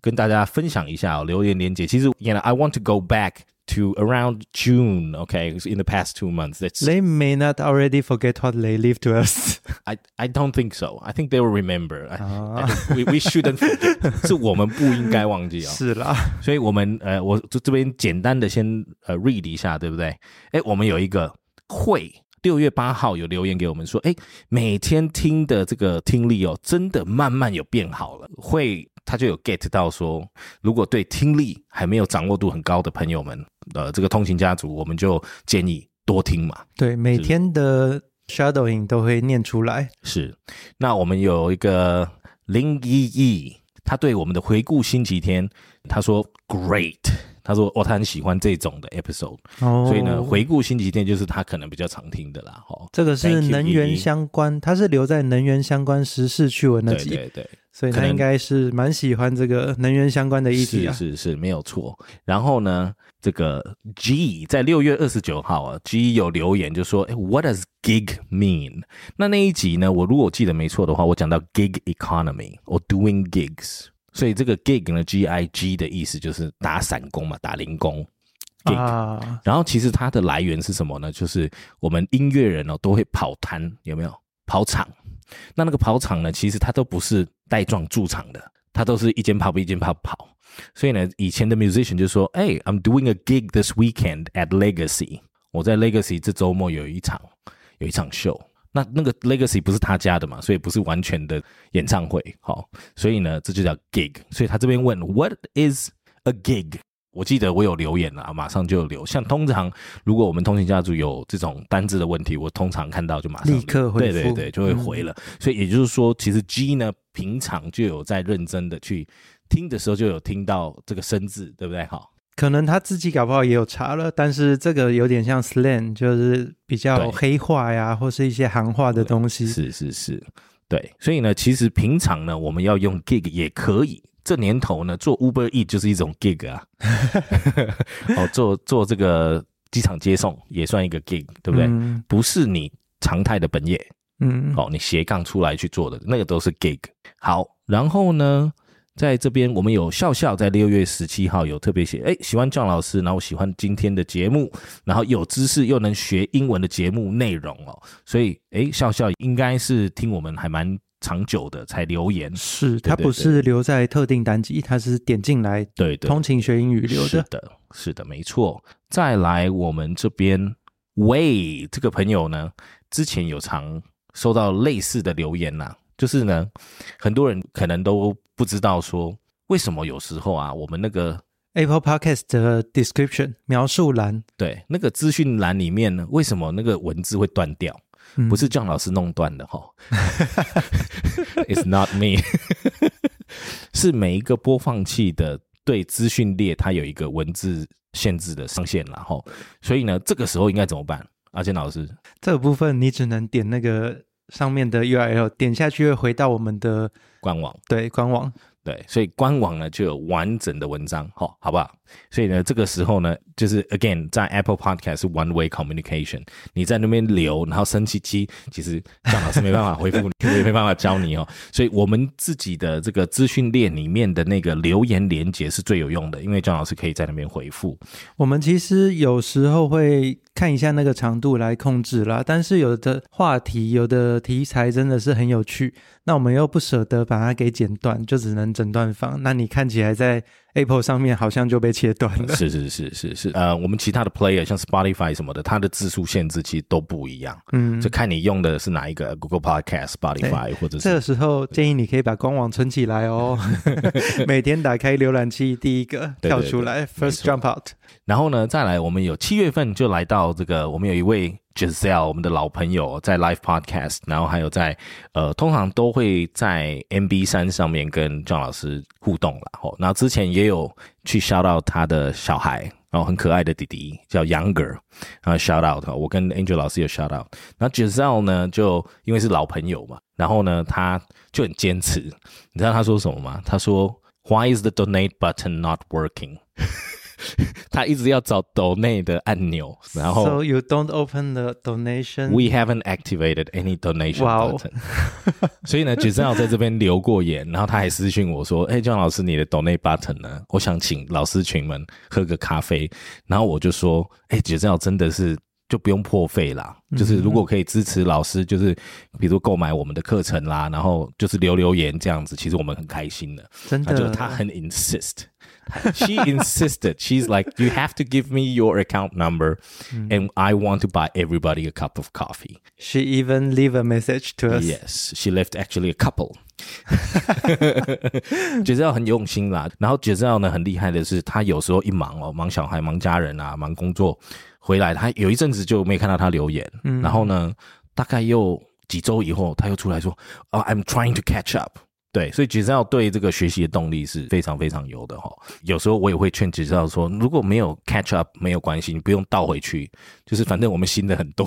跟大家分享一下留言连接。其实，you know, I want to go back to around June. Okay, in the past two months. That's They may not already forget what they leave to us. I I don't think so. I think they will remember. I, I think we we shouldn't forget. 是我们不应该忘记哦。是啦，所以我们呃，我就这边简单的先呃 read 一下，对不对？哎，我们有一个会。六月八号有留言给我们说，哎，每天听的这个听力哦，真的慢慢有变好了。会 他就有 get 到说，如果对听力还没有掌握度很高的朋友们，呃，这个通勤家族，我们就建议多听嘛。对，每天的 shadowing 都会念出来。是，那我们有一个林一一，他对我们的回顾星期天，他说 great。他说：“哦，他很喜欢这种的 episode，哦，所以呢，回顾星期天就是他可能比较常听的啦。哦，这个是能源依依相关，他是留在能源相关时事趣闻那集，对对对，所以他应该是蛮喜欢这个能源相关的议题是啊。是是，没有错。然后呢，这个 G 在六月二十九号啊，G 有留言就说：‘哎，What does gig mean？’ 那那一集呢，我如果记得没错的话，我讲到 gig economy or doing gigs。所以这个 gig 呢，G I G 的意思就是打散工嘛，打零工。gig 啊，然后其实它的来源是什么呢？就是我们音乐人哦都会跑摊，有没有跑场？那那个跑场呢，其实它都不是带状驻场的，它都是一间 pub 一间 pub 跑。所以呢，以前的 musician 就说：“哎、i m doing a gig this weekend at Legacy。我在 Legacy 这周末有一场有一场秀。那那个 Legacy 不是他家的嘛，所以不是完全的演唱会。好，所以呢，这就叫 gig。所以他这边问 What is a gig？我记得我有留言了，马上就有留。像通常如果我们通勤家族有这种单字的问题，我通常看到就马上立刻回复对对对，就会回了。所以也就是说，其实 G 呢，平常就有在认真的去听的时候，就有听到这个生字，对不对？好，可能他自己搞不好也有查了，但是这个有点像 slang，就是比较黑话呀，或是一些行话的东西。是是是，对。所以呢，其实平常呢，我们要用 gig 也可以。这年头呢，做 Uber E 就是一种 gig 啊，哦，做做这个机场接送也算一个 gig，对不对？嗯不是你常态的本业，嗯，哦，你斜杠出来去做的那个都是 gig。好，然后呢，在这边我们有笑笑在六月十七号有特别写，哎，喜欢壮老师，然后喜欢今天的节目，然后有知识又能学英文的节目内容哦，所以哎，笑笑应该是听我们还蛮长久的才留言，是他对对不是留在特定单集，他是点进来对对，通勤学英语留的。是的，是的，没错。再来，我们这边喂这个朋友呢，之前有常收到类似的留言呐、就是呢，很多人可能都不知道说，为什么有时候啊，我们那个 Apple Podcast 的 description 描述栏对那个资讯栏里面呢，为什么那个文字会断掉？嗯不是姜老师弄断的哈，It's not me，是每一个播放器的对资讯列它有一个文字限制的上限然后，所以呢，这个时候应该怎么办？阿健老师，这个部分，你只能点那个上面的 URL，点下去会回到我们的官网对官网。对，所以官网呢就有完整的文章，好，好不好？所以呢，这个时候呢，就是 again 在 Apple Podcast 是 one way communication，你在那边留，然后生气气，其实姜老师没办法回复你，也没办法教你哦。所以我们自己的这个资讯链里面的那个留言连接是最有用的，因为姜老师可以在那边回复。我们其实有时候会看一下那个长度来控制啦，但是有的话题、有的题材真的是很有趣，那我们又不舍得把它给剪断，就只能整段放。那你看起来在 Apple 上面好像就被切断了。是是是是是，呃，我们其他的 player 像 Spotify 什么的，它的字数限制其实都不一样，嗯。就，看你用的是哪一个 Google Podcast、Spotify 或者是这个时候建议你可以把官网存起来哦，每天打开浏览器第一个跳出来对，First Jump Out。然后呢，再来，我们有七月份就来到这个，我们有一位 Giselle，我们的老朋友，在 Live Podcast，然后还有在呃，通常都会在 MB 三上面跟庄老师互动了。哦，那之前也有去 shout out 他的小孩，然后很可爱的弟弟叫 Younger，然后 shout out，我跟 Angel 老师有 shout out。那 Giselle 呢，就因为是老朋友嘛，然后呢，他就很坚持，你知道他说什么吗？他说 Why is the donate button not working？他一直要找 donate 的按钮，然后 So you don't open the donation. we haven't activated any donation button。所以呢 s e l 在这边留过言，然后他还私讯我说：“哎、姜老师，你的 donate button 呢？我想请老师群们喝个咖啡。”然后我就说：“哎、s e l 真的是。”就不用破费啦，就是如果可以支持老师，就是比如购买我们的课程啦，然后就是留留言这样子，其实我们很开心的。真的，他很 insist。She insisted. She's like, you have to give me your account number, and I want to buy everybody a cup of coffee. She even leave a message to us. Yes, she left actually a couple. 觉知道很用心啦，然后觉知道呢很厉害的是，他有时候一忙哦，忙小孩、忙家人啊、忙工作，回来他有一阵子就没看到他留言，然后呢，大概又几周以后，他又出来说，啊、i m trying to catch up。 对，所以吉兆对这个学习的动力是非常非常有的哈、有时候我也会劝吉兆说，如果没有 catch up 没有关系，你不用倒回去，就是反正我们新的很多。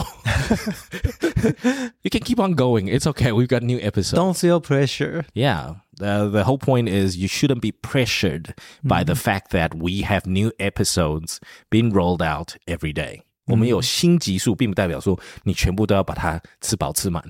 you can keep on going. It's okay. We've got new episodes. Don't feel pressure. Yeah. The, the whole point is you shouldn't be pressured by the fact that we have new episodes being rolled out every day. 我们有新集数，并不代表说你全部都要把它吃饱吃满，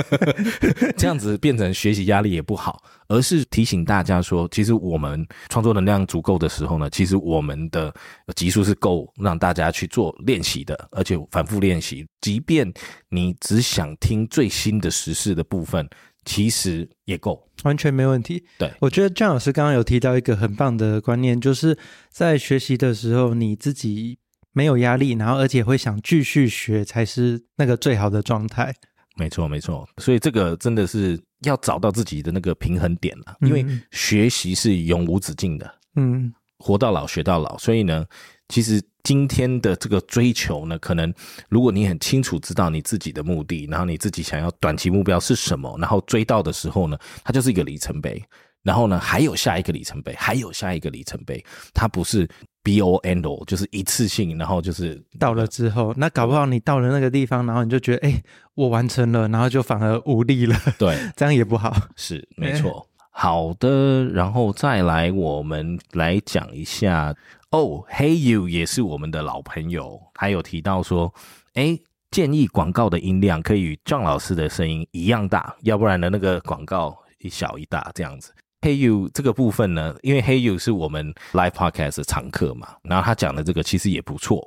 这样子变成学习压力也不好，而是提醒大家说，其实我们创作能量足够的时候呢，其实我们的集数是够让大家去做练习的，而且反复练习。即便你只想听最新的时事的部分，其实也够。完全没问题。对我觉得张老师刚刚有提到一个很棒的观念，就是在学习的时候，你自己没有压力，然后而且会想继续学，才是那个最好的状态。没错，没错，所以这个真的是要找到自己的那个平衡点了，因为嗯学习是永无止境的，嗯，活到老学到老。所以呢，其实今天的这个追求呢，可能如果你很清楚知道你自己的目的，然后你自己想要短期目标是什么，然后追到的时候呢，它就是一个里程碑。然后呢，还有下一个里程碑，还有下一个里程碑，它不是 all，就是一次性，然后就是到了之后，那搞不好你到了那个地方，然后你就觉得，哎、我完成了，然后就反而无力了，对，这样也不好。是没错。好的，然后再来，我们来讲一下哦。Hey you 也是我们的老朋友，还有提到说，哎，建议广告的音量可以与 John 老师的声音一样大，要不然呢，那个广告一小一大这样子。Hey you 这个部分呢，因为 Hey you 是我们 Live Podcast 的常客嘛，然后他讲的这个其实也不错，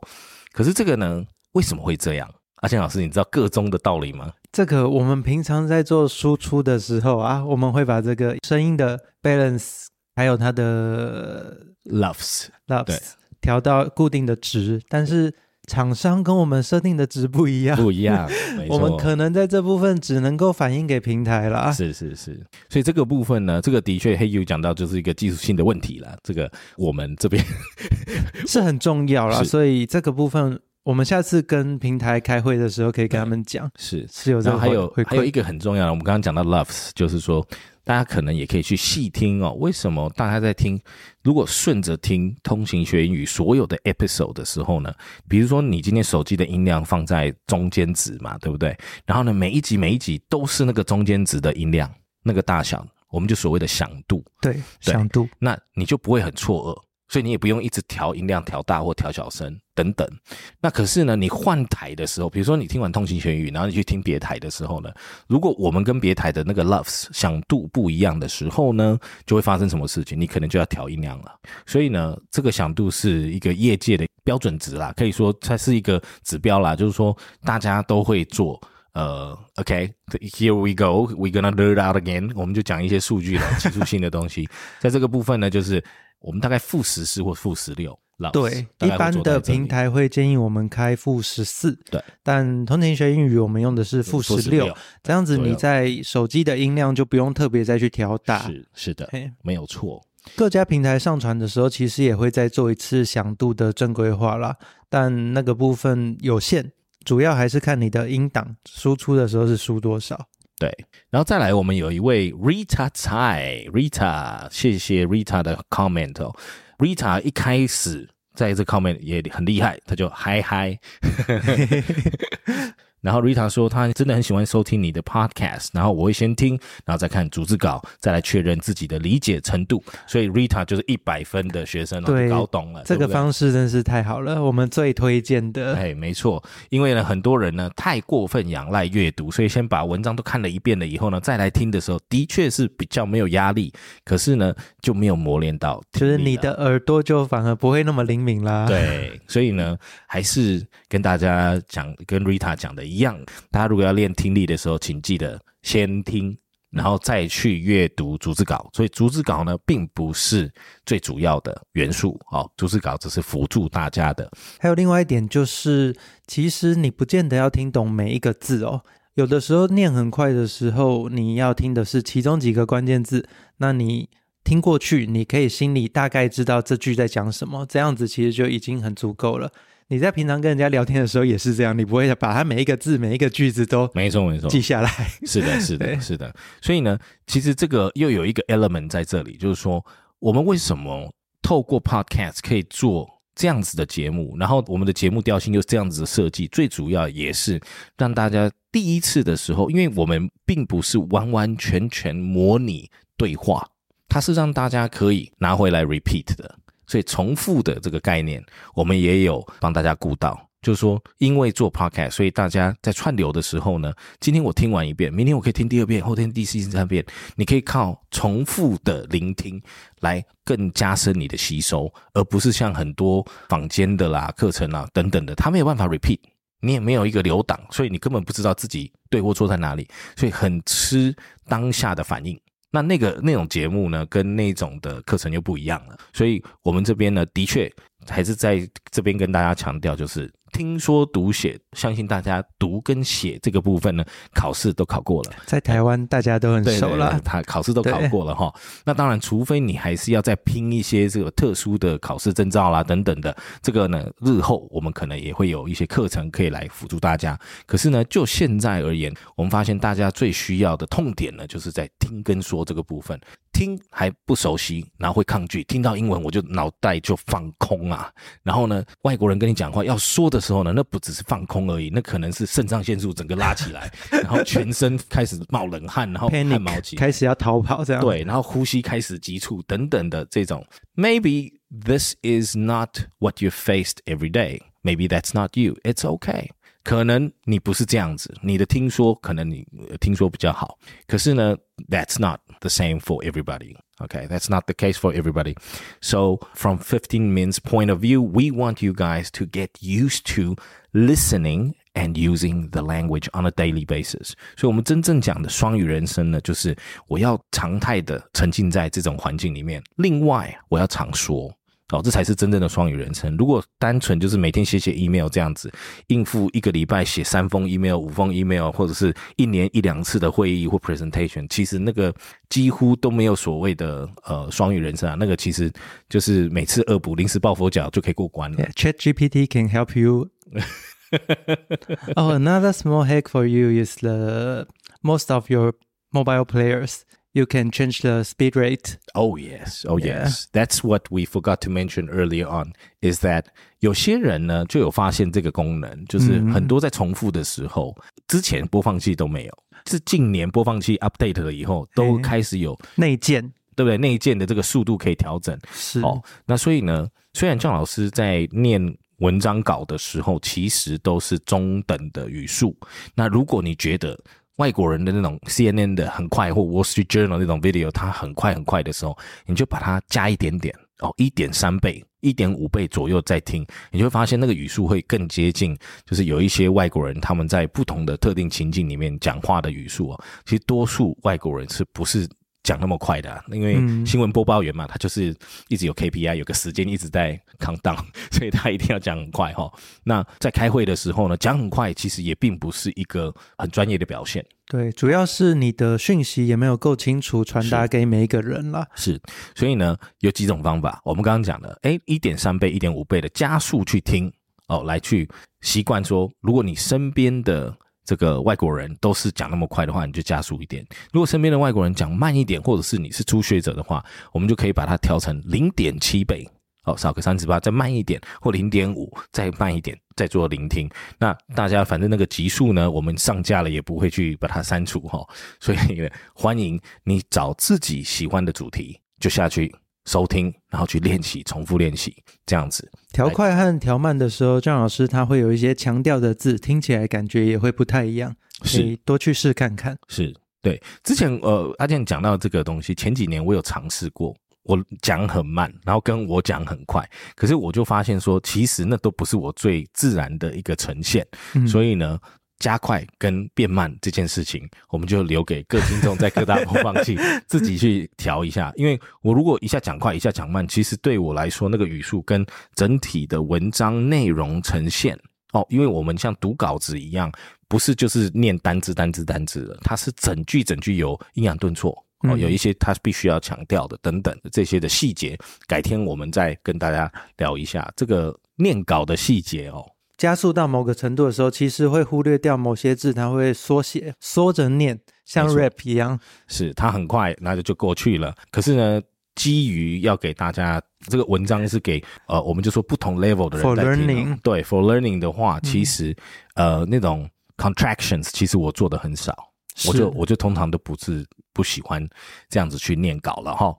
可是这个呢，为什么会这样？阿健老师，你知道个中的道理吗？这个我们平常在做输出的时候啊，我们会把这个声音的 balance 还有它的 Loves，loves 调到固定的值，但是厂商跟我们设定的值不一样，不一样，我们可能在这部分只能够反映给平台了啊。是是是，所以这个部分呢，这个的确黑 U 讲到就是一个技术性的问题了。这个我们这边 是很重要啦，所以这个部分我们下次跟平台开会的时候可以跟他们讲，是，是有这个还有。还有一个很重要的，我们刚刚讲到 loves，就是说大家可能也可以去细听哦，为什么大家在听？如果顺着听通行学英语所有的 episode 的时候呢，比如说你今天手机的音量放在中间值嘛，对不对？然后呢，每一集每一集都是那个中间值的音量，那个大小，我们就所谓的响度。对对响度，那你就不会很错愕，所以你也不用一直调音量、调大或调小声等等。那可是呢，你换台的时候，比如说你听完通勤学语，然后你去听别台的时候呢，如果我们跟别台的那个 loves 响度不一样的时候呢，就会发生什么事情？你可能就要调音量了。所以呢，这个响度是一个业界的标准值啦，可以说它是一个指标啦，就是说大家都会做。呃，OK，here、we go，we gonna learn out again。我们就讲一些数据了，技术性的东西。在这个部分呢，就是我们大概负十四或负十六。对，一般的平台会建议我们开负十四，对，但通勤学英语我们用的是负十六，这样子你在手机的音量就不用特别再去调大。是是的，嘿没有错。各家平台上传的时候，其实也会再做一次响度的正规化啦，但那个部分有限，主要还是看你的音档输出的时候是输多少。对，然后再来，我们有一位 Rita 蔡 Rita，谢谢 Rita 的 comment 哦。Rita 一开始在这 comment 也很厉害，他就嗨嗨。然后 Rita 说她真的很喜欢收听你的 podcast，然后我会先听，然后再看逐字稿，再来确认自己的理解程度。所以 Rita 就是一百分的学生，对，搞懂了。这个方式真是太好了，我们最推荐的。哎，没错，因为呢，很多人呢太过分仰赖阅读，所以先把文章都看了一遍了以后呢，再来听的时候，的确是比较没有压力。可是呢，就没有磨练到，就是你的耳朵就反而不会那么灵敏啦。对，所以呢，还是跟大家讲，跟 Rita 讲的一样，大家如果要练听力的时候，请记得先听，然后再去阅读逐字稿。所以逐字稿呢，并不是最主要的元素哦，逐字稿只是辅助大家的。还有另外一点就是，其实你不见得要听懂每一个字哦。有的时候念很快的时候，你要听的是其中几个关键字，那你听过去，你可以心里大概知道这句在讲什么，这样子其实就已经很足够了。你在平常跟人家聊天的时候也是这样，你不会把它每一个字、每一个句子都没错没错记下来。是的，是的，是的。所以呢，其实这个又有一个 element 在这里，就是说，我们为什么透过 podcast 可以做？这样子的节目，然后我们的节目调性又是这样子的设计，最主要也是让大家第一次的时候，因为我们并不是完完全全模拟对话，它是让大家可以拿回来 repeat 的，所以重复的这个概念，我们也有帮大家顾到。就是说，因为做 podcast，所以大家在串流的时候呢，今天我听完一遍，明天我可以听第二遍，后天第四、第三遍，你可以靠重复的聆听来更加深你的吸收，而不是像很多坊间的啦、课程啊等等的，他没有办法 repeat，你也没有一个留档，所以你根本不知道自己对或错在哪里，所以很吃当下的反应。那那个那种节目呢，跟那种的课程又不一样了，所以我们这边呢，的确还是在这边跟大家强调，就是。听说读写，相信大家读跟写这个部分呢，考试都考过了。在台湾大家都很熟了，他考试都考过了哈。那当然，除非你还是要再拼一些这个特殊的考试证照啦等等的，这个呢，日后我们可能也会有一些课程可以来辅助大家。可是呢，就现在而言，我们发现大家最需要的痛点呢，就是在听跟说这个部分。听还不熟悉，然后会抗拒。听到英文我就脑袋就放空啊。然后呢，外国人跟你讲话要说的时候呢，那不只是放空而已，那可能是肾上腺素整个拉起来，然后全身开始冒冷汗，然后汗毛起，开始要逃跑这样。对，然后呼吸开始急促等等的这种。Maybe this is not what you faced every day. Maybe that's not you. It's okay. 可能你不是这样子，你的听说可能你听说比较好，可是呢，that's not the same for everybody. Okay, that's not the case for everybody. So, from 15 Min's point of view, we want you guys to get used to listening and using the language on a daily basis. 所以，我们真正讲的双语人生呢，就是我要常态的沉浸在这种环境里面。另外，我要常说。 哦，这才是真正的双语人称。如果单纯就是每天写写 email 这样子，应付一个礼拜写三封 email、五封 email，或者是一年一两次的会议或 presentation，其实那个几乎都没有所谓的呃双语人称啊。那个其实就是每次恶补、临时抱佛脚就可以过关了。Chat GPT can help you. Oh, another small hack for you is the most of your mobile players. You can change the speed rate. Oh yes, oh yes. That's what we forgot to mention earlier on. Is that 有些人呢就有发现这个功能，就是很多在重复的时候，之前播放器都没有，是近年播放器 update 了以后，都开始有内建，对不对？内建的这个速度可以调整。是哦，那所以呢，虽然姜老师在念文章稿的时候，其实都是中等的语速。那如果你觉得外国人的那种 CNN 的很快，或 Wall Street Journal 那种 video，它很快很快的时候，你就把它加一点点哦，一点三倍、一点五倍左右再听，你就会发现那个语速会更接近，就是有一些外国人他们在不同的特定情境里面讲话的语速哦。其实多数外国人是不是？讲那么快的，因为新闻播报员嘛，他就是一直有 KPI，有个时间一直在 count down，所以他一定要讲很快哈。那在开会的时候呢，讲很快其实也并不是一个很专业的表现。对，主要是你的讯息也没有够清楚传达给每一个人啦。是，所以呢，有几种方法，我们刚刚讲的，哎，一点三倍、一点五倍的加速去听哦，来去习惯说，如果你身边的。这个外国人都是讲那么快的话，你就加速一点。如果身边的外国人讲慢一点，或者是你是初学者的话，我们就可以把它调成零点七倍哦，少个三十八，再慢一点，或零点五，再慢一点，再做聆听。那大家反正那个级数呢，我们上架了也不会去把它删除哈。所以欢迎你找自己喜欢的主题，就下去收听，然后去练习，重复练习，这样子。调快和调慢的时候，张老师他会有一些强调的字，听起来感觉也会不太一样，可以多去试看看。是对，之前呃阿健讲到这个东西，前几年我有尝试过。我讲很慢，然后跟我讲很快，可是我就发现说，其实那都不是我最自然的一个呈现。所以呢，加快跟变慢这件事情，我们就留给各听众在各大播放器 自己去调一下。因为我如果一下讲快，一下讲慢，其实对我来说，那个语速跟整体的文章内容呈现哦，因为我们像读稿子一样，不是就是念单字单字单字的，它是整句整句有抑扬顿挫。哦，有一些他必须要强调的等等的这些的细节，改天我们再跟大家聊一下这个念稿的细节哦。加速到某个程度的时候，其实会忽略掉某些字，它会缩写，缩着念，像 rap 一样。是它很快，那就就过去了。可是呢，基于要给大家这个文章是给呃，我们就说不同 level 的人 for learning，对 for learning 的话，其实呃那种 contractions，其实我做的很少，我就我就通常都不是。不喜欢这样子去念稿了哈，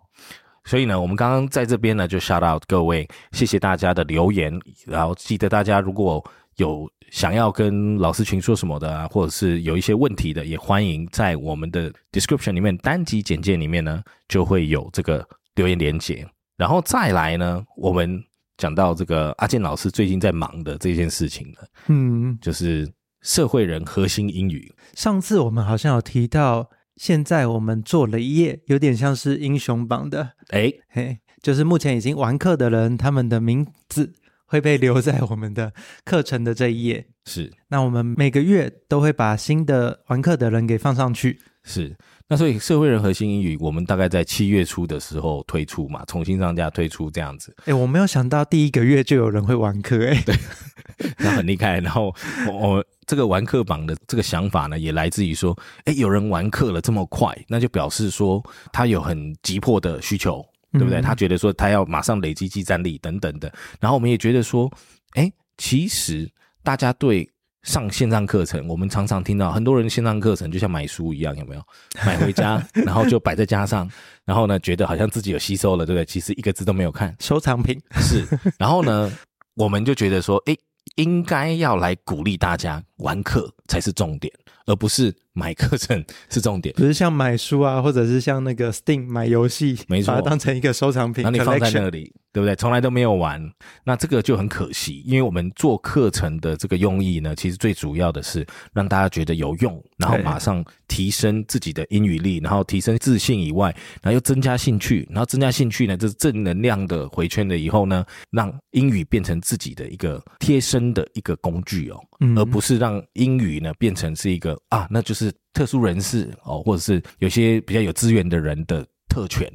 所以呢，我们刚刚在这边呢就 shout out 各位，谢谢大家的留言，然后记得大家如果有想要跟老师群说什么的啊，或者是有一些问题的，也欢迎在我们的 description 里面单集简介里面呢就会有这个留言连接，然后再来呢，我们讲到这个阿健老师最近在忙的这件事情了，嗯，就是社会人核心英语，上次我们好像有提到。现在我们做了一页，有点像是英雄榜的，哎嘿，就是目前已经完课的人，他们的名字会被留在我们的课程的这一页。是，那我们每个月都会把新的完课的人给放上去。是，那所以社会人核心英语，我们大概在七月初的时候推出嘛，重新上架推出这样子。哎，我没有想到第一个月就有人会玩课，哎，对，那很厉害。然后我。这个玩课榜的这个想法呢，也来自于说，哎，有人玩课了这么快，那就表示说他有很急迫的需求，对不对？他觉得说他要马上累积技战力等等的。然后我们也觉得说，哎，其实大家对上线上课程，我们常常听到很多人线上课程就像买书一样，有没有？买回家，然后就摆在家上，然后呢，觉得好像自己有吸收了，对不对？其实一个字都没有看，收藏品是。然后呢，我们就觉得说，哎。应该要来鼓励大家玩课才是重点，而不是买课程是重点。不是像买书啊，或者是像那个 Steam 买游戏，没错，把它当成一个收藏品，那你放在那里。对不对？从来都没有玩，那这个就很可惜。因为我们做课程的这个用意呢，其实最主要的是让大家觉得有用，然后马上提升自己的英语力，然后提升自信以外，然后又增加兴趣，然后增加兴趣呢，这是正能量的回圈了以后呢，让英语变成自己的一个贴身的一个工具哦，而不是让英语呢变成是一个啊，那就是特殊人士哦，或者是有些比较有资源的人的特权。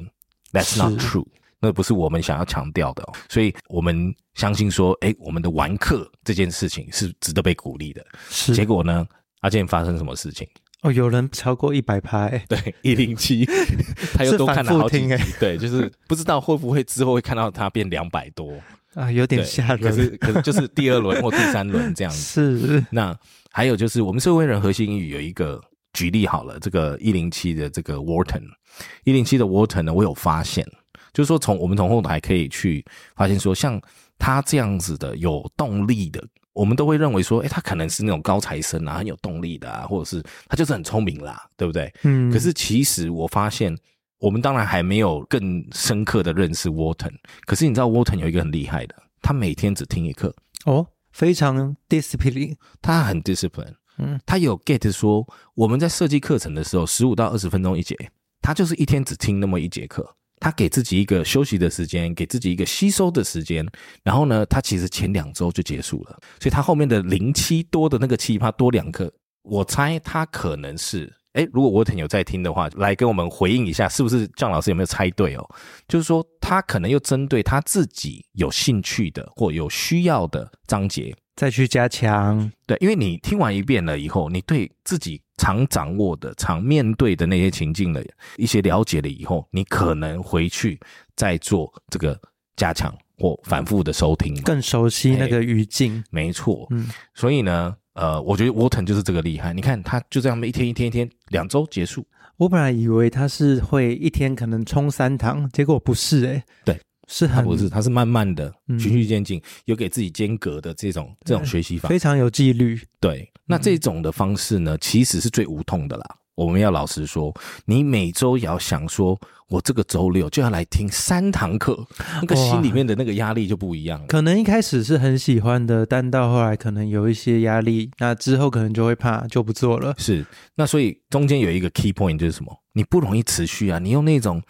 That's not true. 那不是我们想要强调的，所以我们相信说，哎，我们的玩客这件事情是值得被鼓励的。是，结果呢，阿健发生什么事情？哦，有人超过一百拍，对，一零七，他又多看了好几集，对，就是不知道会不会之后会看到他变两百多啊，有点吓人。可是，可是就是第二轮或第三轮这样子。是。那还有就是，我们社会人核心英语有一个举例好了，这个一零七的这个 Wharton，一零七的 Wharton 呢，我有发现。就是说，从我们从后台可以去发现，说像他这样子的有动力的，我们都会认为说，哎，他可能是那种高材生啊，很有动力的啊，或者是他就是很聪明啦，对不对？嗯。可是其实我发现，我们当然还没有更深刻的认识 Wharton。可是你知道 Wharton 有一个很厉害的，他每天只听一课哦，非常 discipline，他很 discipline。嗯，他有 get 说我们在设计课程的时候，十五到二十分钟一节，他就是一天只听那么一节课。他给自己一个休息的时间，给自己一个吸收的时间，然后呢，他其实前两周就结束了，所以他后面的零七多的那个七，他多两课，我猜他可能是，哎，如果我挺有在听的话，来跟我们回应一下，是不是张老师有没有猜对哦？就是说他可能又针对他自己有兴趣的或有需要的章节再去加强，对，因为你听完一遍了以后，你对自己。常掌握的、常面对的那些情境的一些了解了以后，你可能回去再做这个加强或反复的收听。更熟悉那个语境。没错，嗯，所以呢，呃，我觉得 Wharton 就是这个厉害。你看，他就这样一天一天一天，两周结束。我本来以为他是会一天可能冲三堂，结果不是诶、对，是很他不是，他是慢慢的、嗯循序渐进，有给自己间隔的这种这种学习法。非常有纪律。对，那这种的方式呢，其实是最无痛的啦。我们要老实说，你每周也要想说，我这个周六就要来听三堂课，那个心里面的那个压力就不一样了。可能一开始是很喜欢的，但到后来可能有一些压力，那之后可能就会怕，就不做了。是，那所以中间有一个 key point 就是什么？你不容易持续啊，你用那种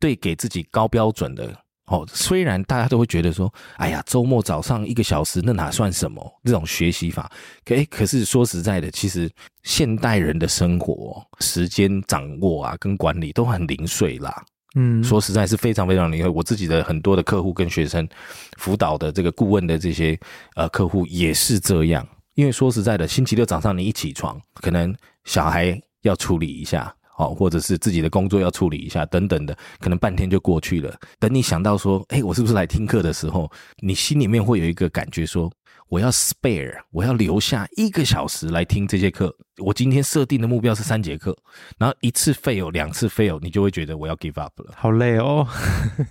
对给自己高标准的。哦，虽然大家都会觉得说，哎呀，周末早上一个小时，那哪算什么？这种学习法，可诶可是说实在的，其实现代人的生活时间掌握啊，跟管理都很零碎啦。嗯，说实在是非常非常零碎。我自己的很多的客户跟学生辅导的这个顾问的这些呃客户也是这样，因为说实在的，星期六早上你一起床，可能小孩要处理一下。哦，或者是自己的工作要处理一下，等等的，可能半天就过去了。等你想到说，哎，我是不是来听课的时候，你心里面会有一个感觉说，我要 spare，我要留下一个小时来听这节课。我今天设定的目标是三节课，然后一次 fail，两次 fail，你就会觉得我要 give up 了。好累哦。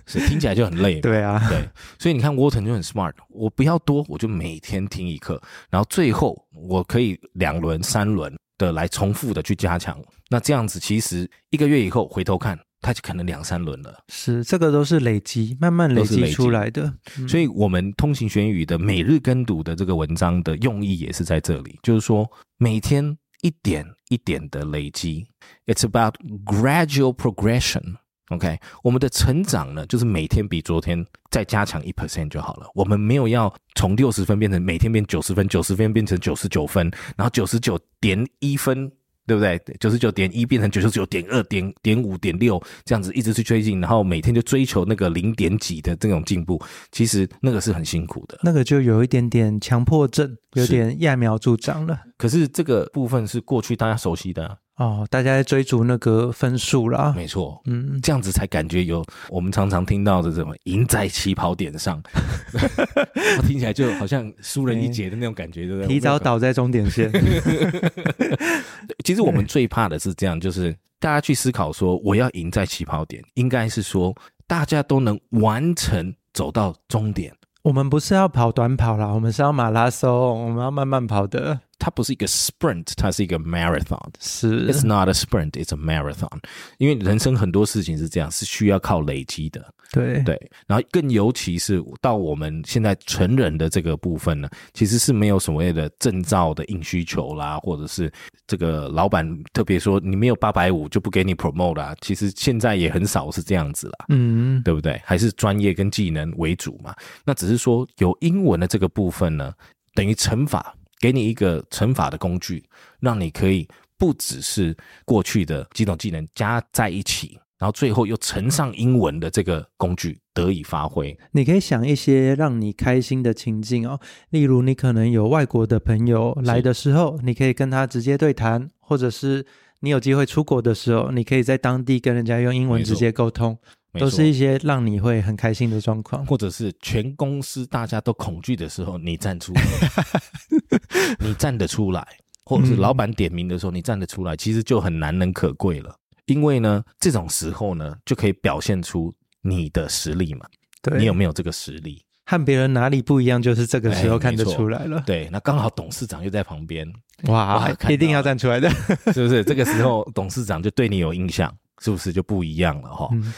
是听起来就很累。对啊，对，所以你看 Wharton 就很 smart，我不要多，我就每天听一课，然后最后我可以两轮、三轮的来重复的去加强。那这样子，其实一个月以后回头看，它就可能两三轮了。是这个都是累积，慢慢累积出来的。嗯所以，我们通行学语的每日跟读的这个文章的用意也是在这里，就是说每天一点一点的累积，It's about gradual progression。OK，我们的成长呢，就是每天比昨天再加强一 percent 就好了。我们没有要从六十分变成每天变九十分，九十分变成九十九分，然后九十九点一分，对不对？九十九点一变成九十九点二、点点五、点六，这样子一直去追进，然后每天就追求那个零点几的这种进步，其实那个是很辛苦的。那个就有一点点强迫症，有点揠苗助长了。可是这个部分是过去大家熟悉的、哦，大家在追逐那个分数啦。没错。嗯，这样子才感觉有我们常常听到的什么赢在起跑点上，听起来就好像输人一截的那种感觉，对不对？提早倒在终点线。其实我们最怕的是这样，就是大家去思考说，我要赢在起跑点，应该是说大家都能完成走到终点。我们不是要跑短跑啦，我们是要马拉松，我们要慢慢跑的。它不是一个 sprint，它是一个 marathon。是 It's not a sprint, it's a marathon。因为人生很多事情是这样，是需要靠累积的。对对，然后更尤其是到我们现在成人的这个部分呢，其实是没有所谓的证照的硬需求啦，或者是这个老板特别说你没有八百五就不给你 promote 啦。其实现在也很少是这样子啦。嗯，对不对？还是专业跟技能为主嘛？那只是说有英文的这个部分呢，等于乘法，给你一个乘法的工具，让你可以不只是过去的几种技能加在一起，然后最后又乘上英文的这个工具得以发挥。你可以想一些让你开心的情境哦，例如你可能有外国的朋友来的时候，你可以跟他直接对谈，或者是你有机会出国的时候，你可以在当地跟人家用英文直接沟通，都是一些让你会很开心的状况。或者是全公司大家都恐惧的时候，你站出来，你站得出来，或者是老板点名的时候，你站得出来，其实就很难能可贵了。因为呢，这种时候呢，就可以表现出你的实力嘛。对，你有没有这个实力？和别人哪里不一样，就是这个时候哎看得出来了。对，那刚好董事长又在旁边，哇一定要站出来的。是不是？这个时候董事长就对你有印象，是不是就不一样了哈？嗯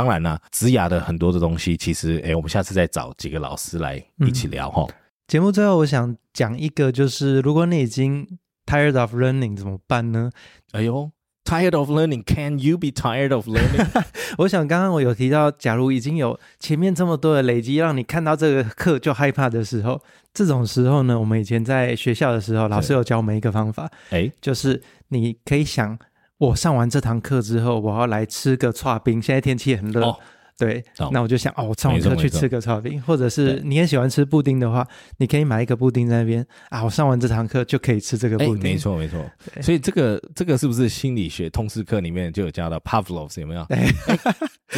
当然啦，职涯的很多的东西，其实哎，我们下次再找几个老师来一起聊哈。节目最后，我想讲一个，就是如果你已经 tired of learning 怎么办呢？哎呦，tired of learning，can you be tired of learning？我想刚刚我有提到，假如已经有前面这么多的累积，让你看到这个课就害怕的时候，这种时候呢，我们以前在学校的时候，老师有教我们一个方法，哎，就是你可以想，我上完这堂课之后，我要来吃个串冰，现在天气很热。对，哦那我就想哦，我上完课去吃个炒冰，或者是对你很喜欢吃布丁的话，你可以买一个布丁在那边啊，我上完这堂课就可以吃这个哎，布丁。没，错没错。所以这个这个是不是心理学通识课里面就有教到 Pavlov 有没有？哎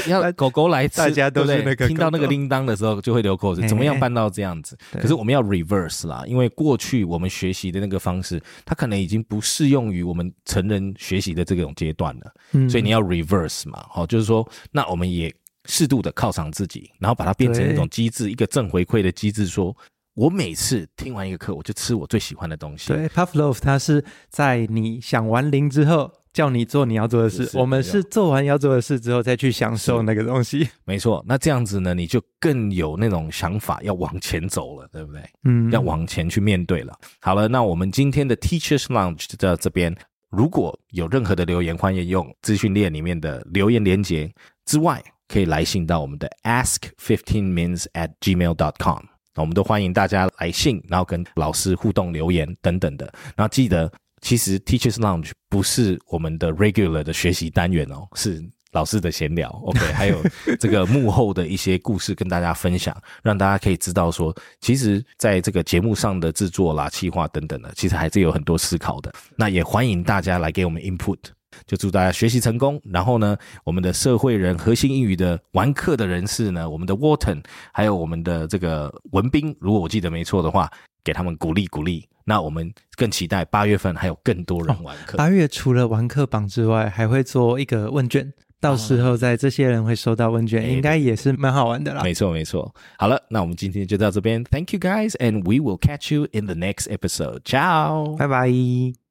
要 狗狗来吃，大家都是听到那个铃铛的时候就会流口水，怎么样办到这样子？可是我们要 reverse 啦，因为过去我们学习的那个方式，它可能已经不适用于我们成人学习的这种阶段了。嗯所以你要 reverse 嘛，好、就是说，那我们也适度的犒赏自己，然后把它变成一种机制，一个正回馈的机制，说我每次听完一个课，我就吃我最喜欢的东西。对 Pavlov 他是在你想完零之后。叫你做你要做的事，我们是做完要做的事之后再去享受那个东西。没错，那这样子呢，你就更有那种想法，要往前走了，对不对？嗯，要往前去面对了。好了，那我们今天的 Teachers Lounge 就到这边。如果有任何的留言，欢迎用资讯链里面的留言连接之外，可以来信到我们的 ask fifteen mins at gmail dot com。那我们都欢迎大家来信，然后跟老师互动留言等等的。然后记得，其实 Teachers Lounge 不是我们的 regular 的学习单元哦，是老师的闲聊，OK，还有这个幕后的一些故事跟大家分享，让大家可以知道说，其实在这个节目上的制作啦、企划等等的，其实还是有很多思考的。那也欢迎大家来给我们 input。就祝大家学习成功。然后呢，我们的社会人、核心英语的玩课的人士呢，我们的 Wharton，还有我们的这个文斌，如果我记得没错的话，给他们鼓励鼓励。那我们更期待八月份还有更多人玩课。八月除了玩课榜之外，还会做一个问卷，到时候在这些人会收到问卷，哎应该也是蛮好玩的啦。没错，没错。好了，那我们今天就到这边。Thank you guys, and we will catch you in the next episode. Ciao. 拜拜。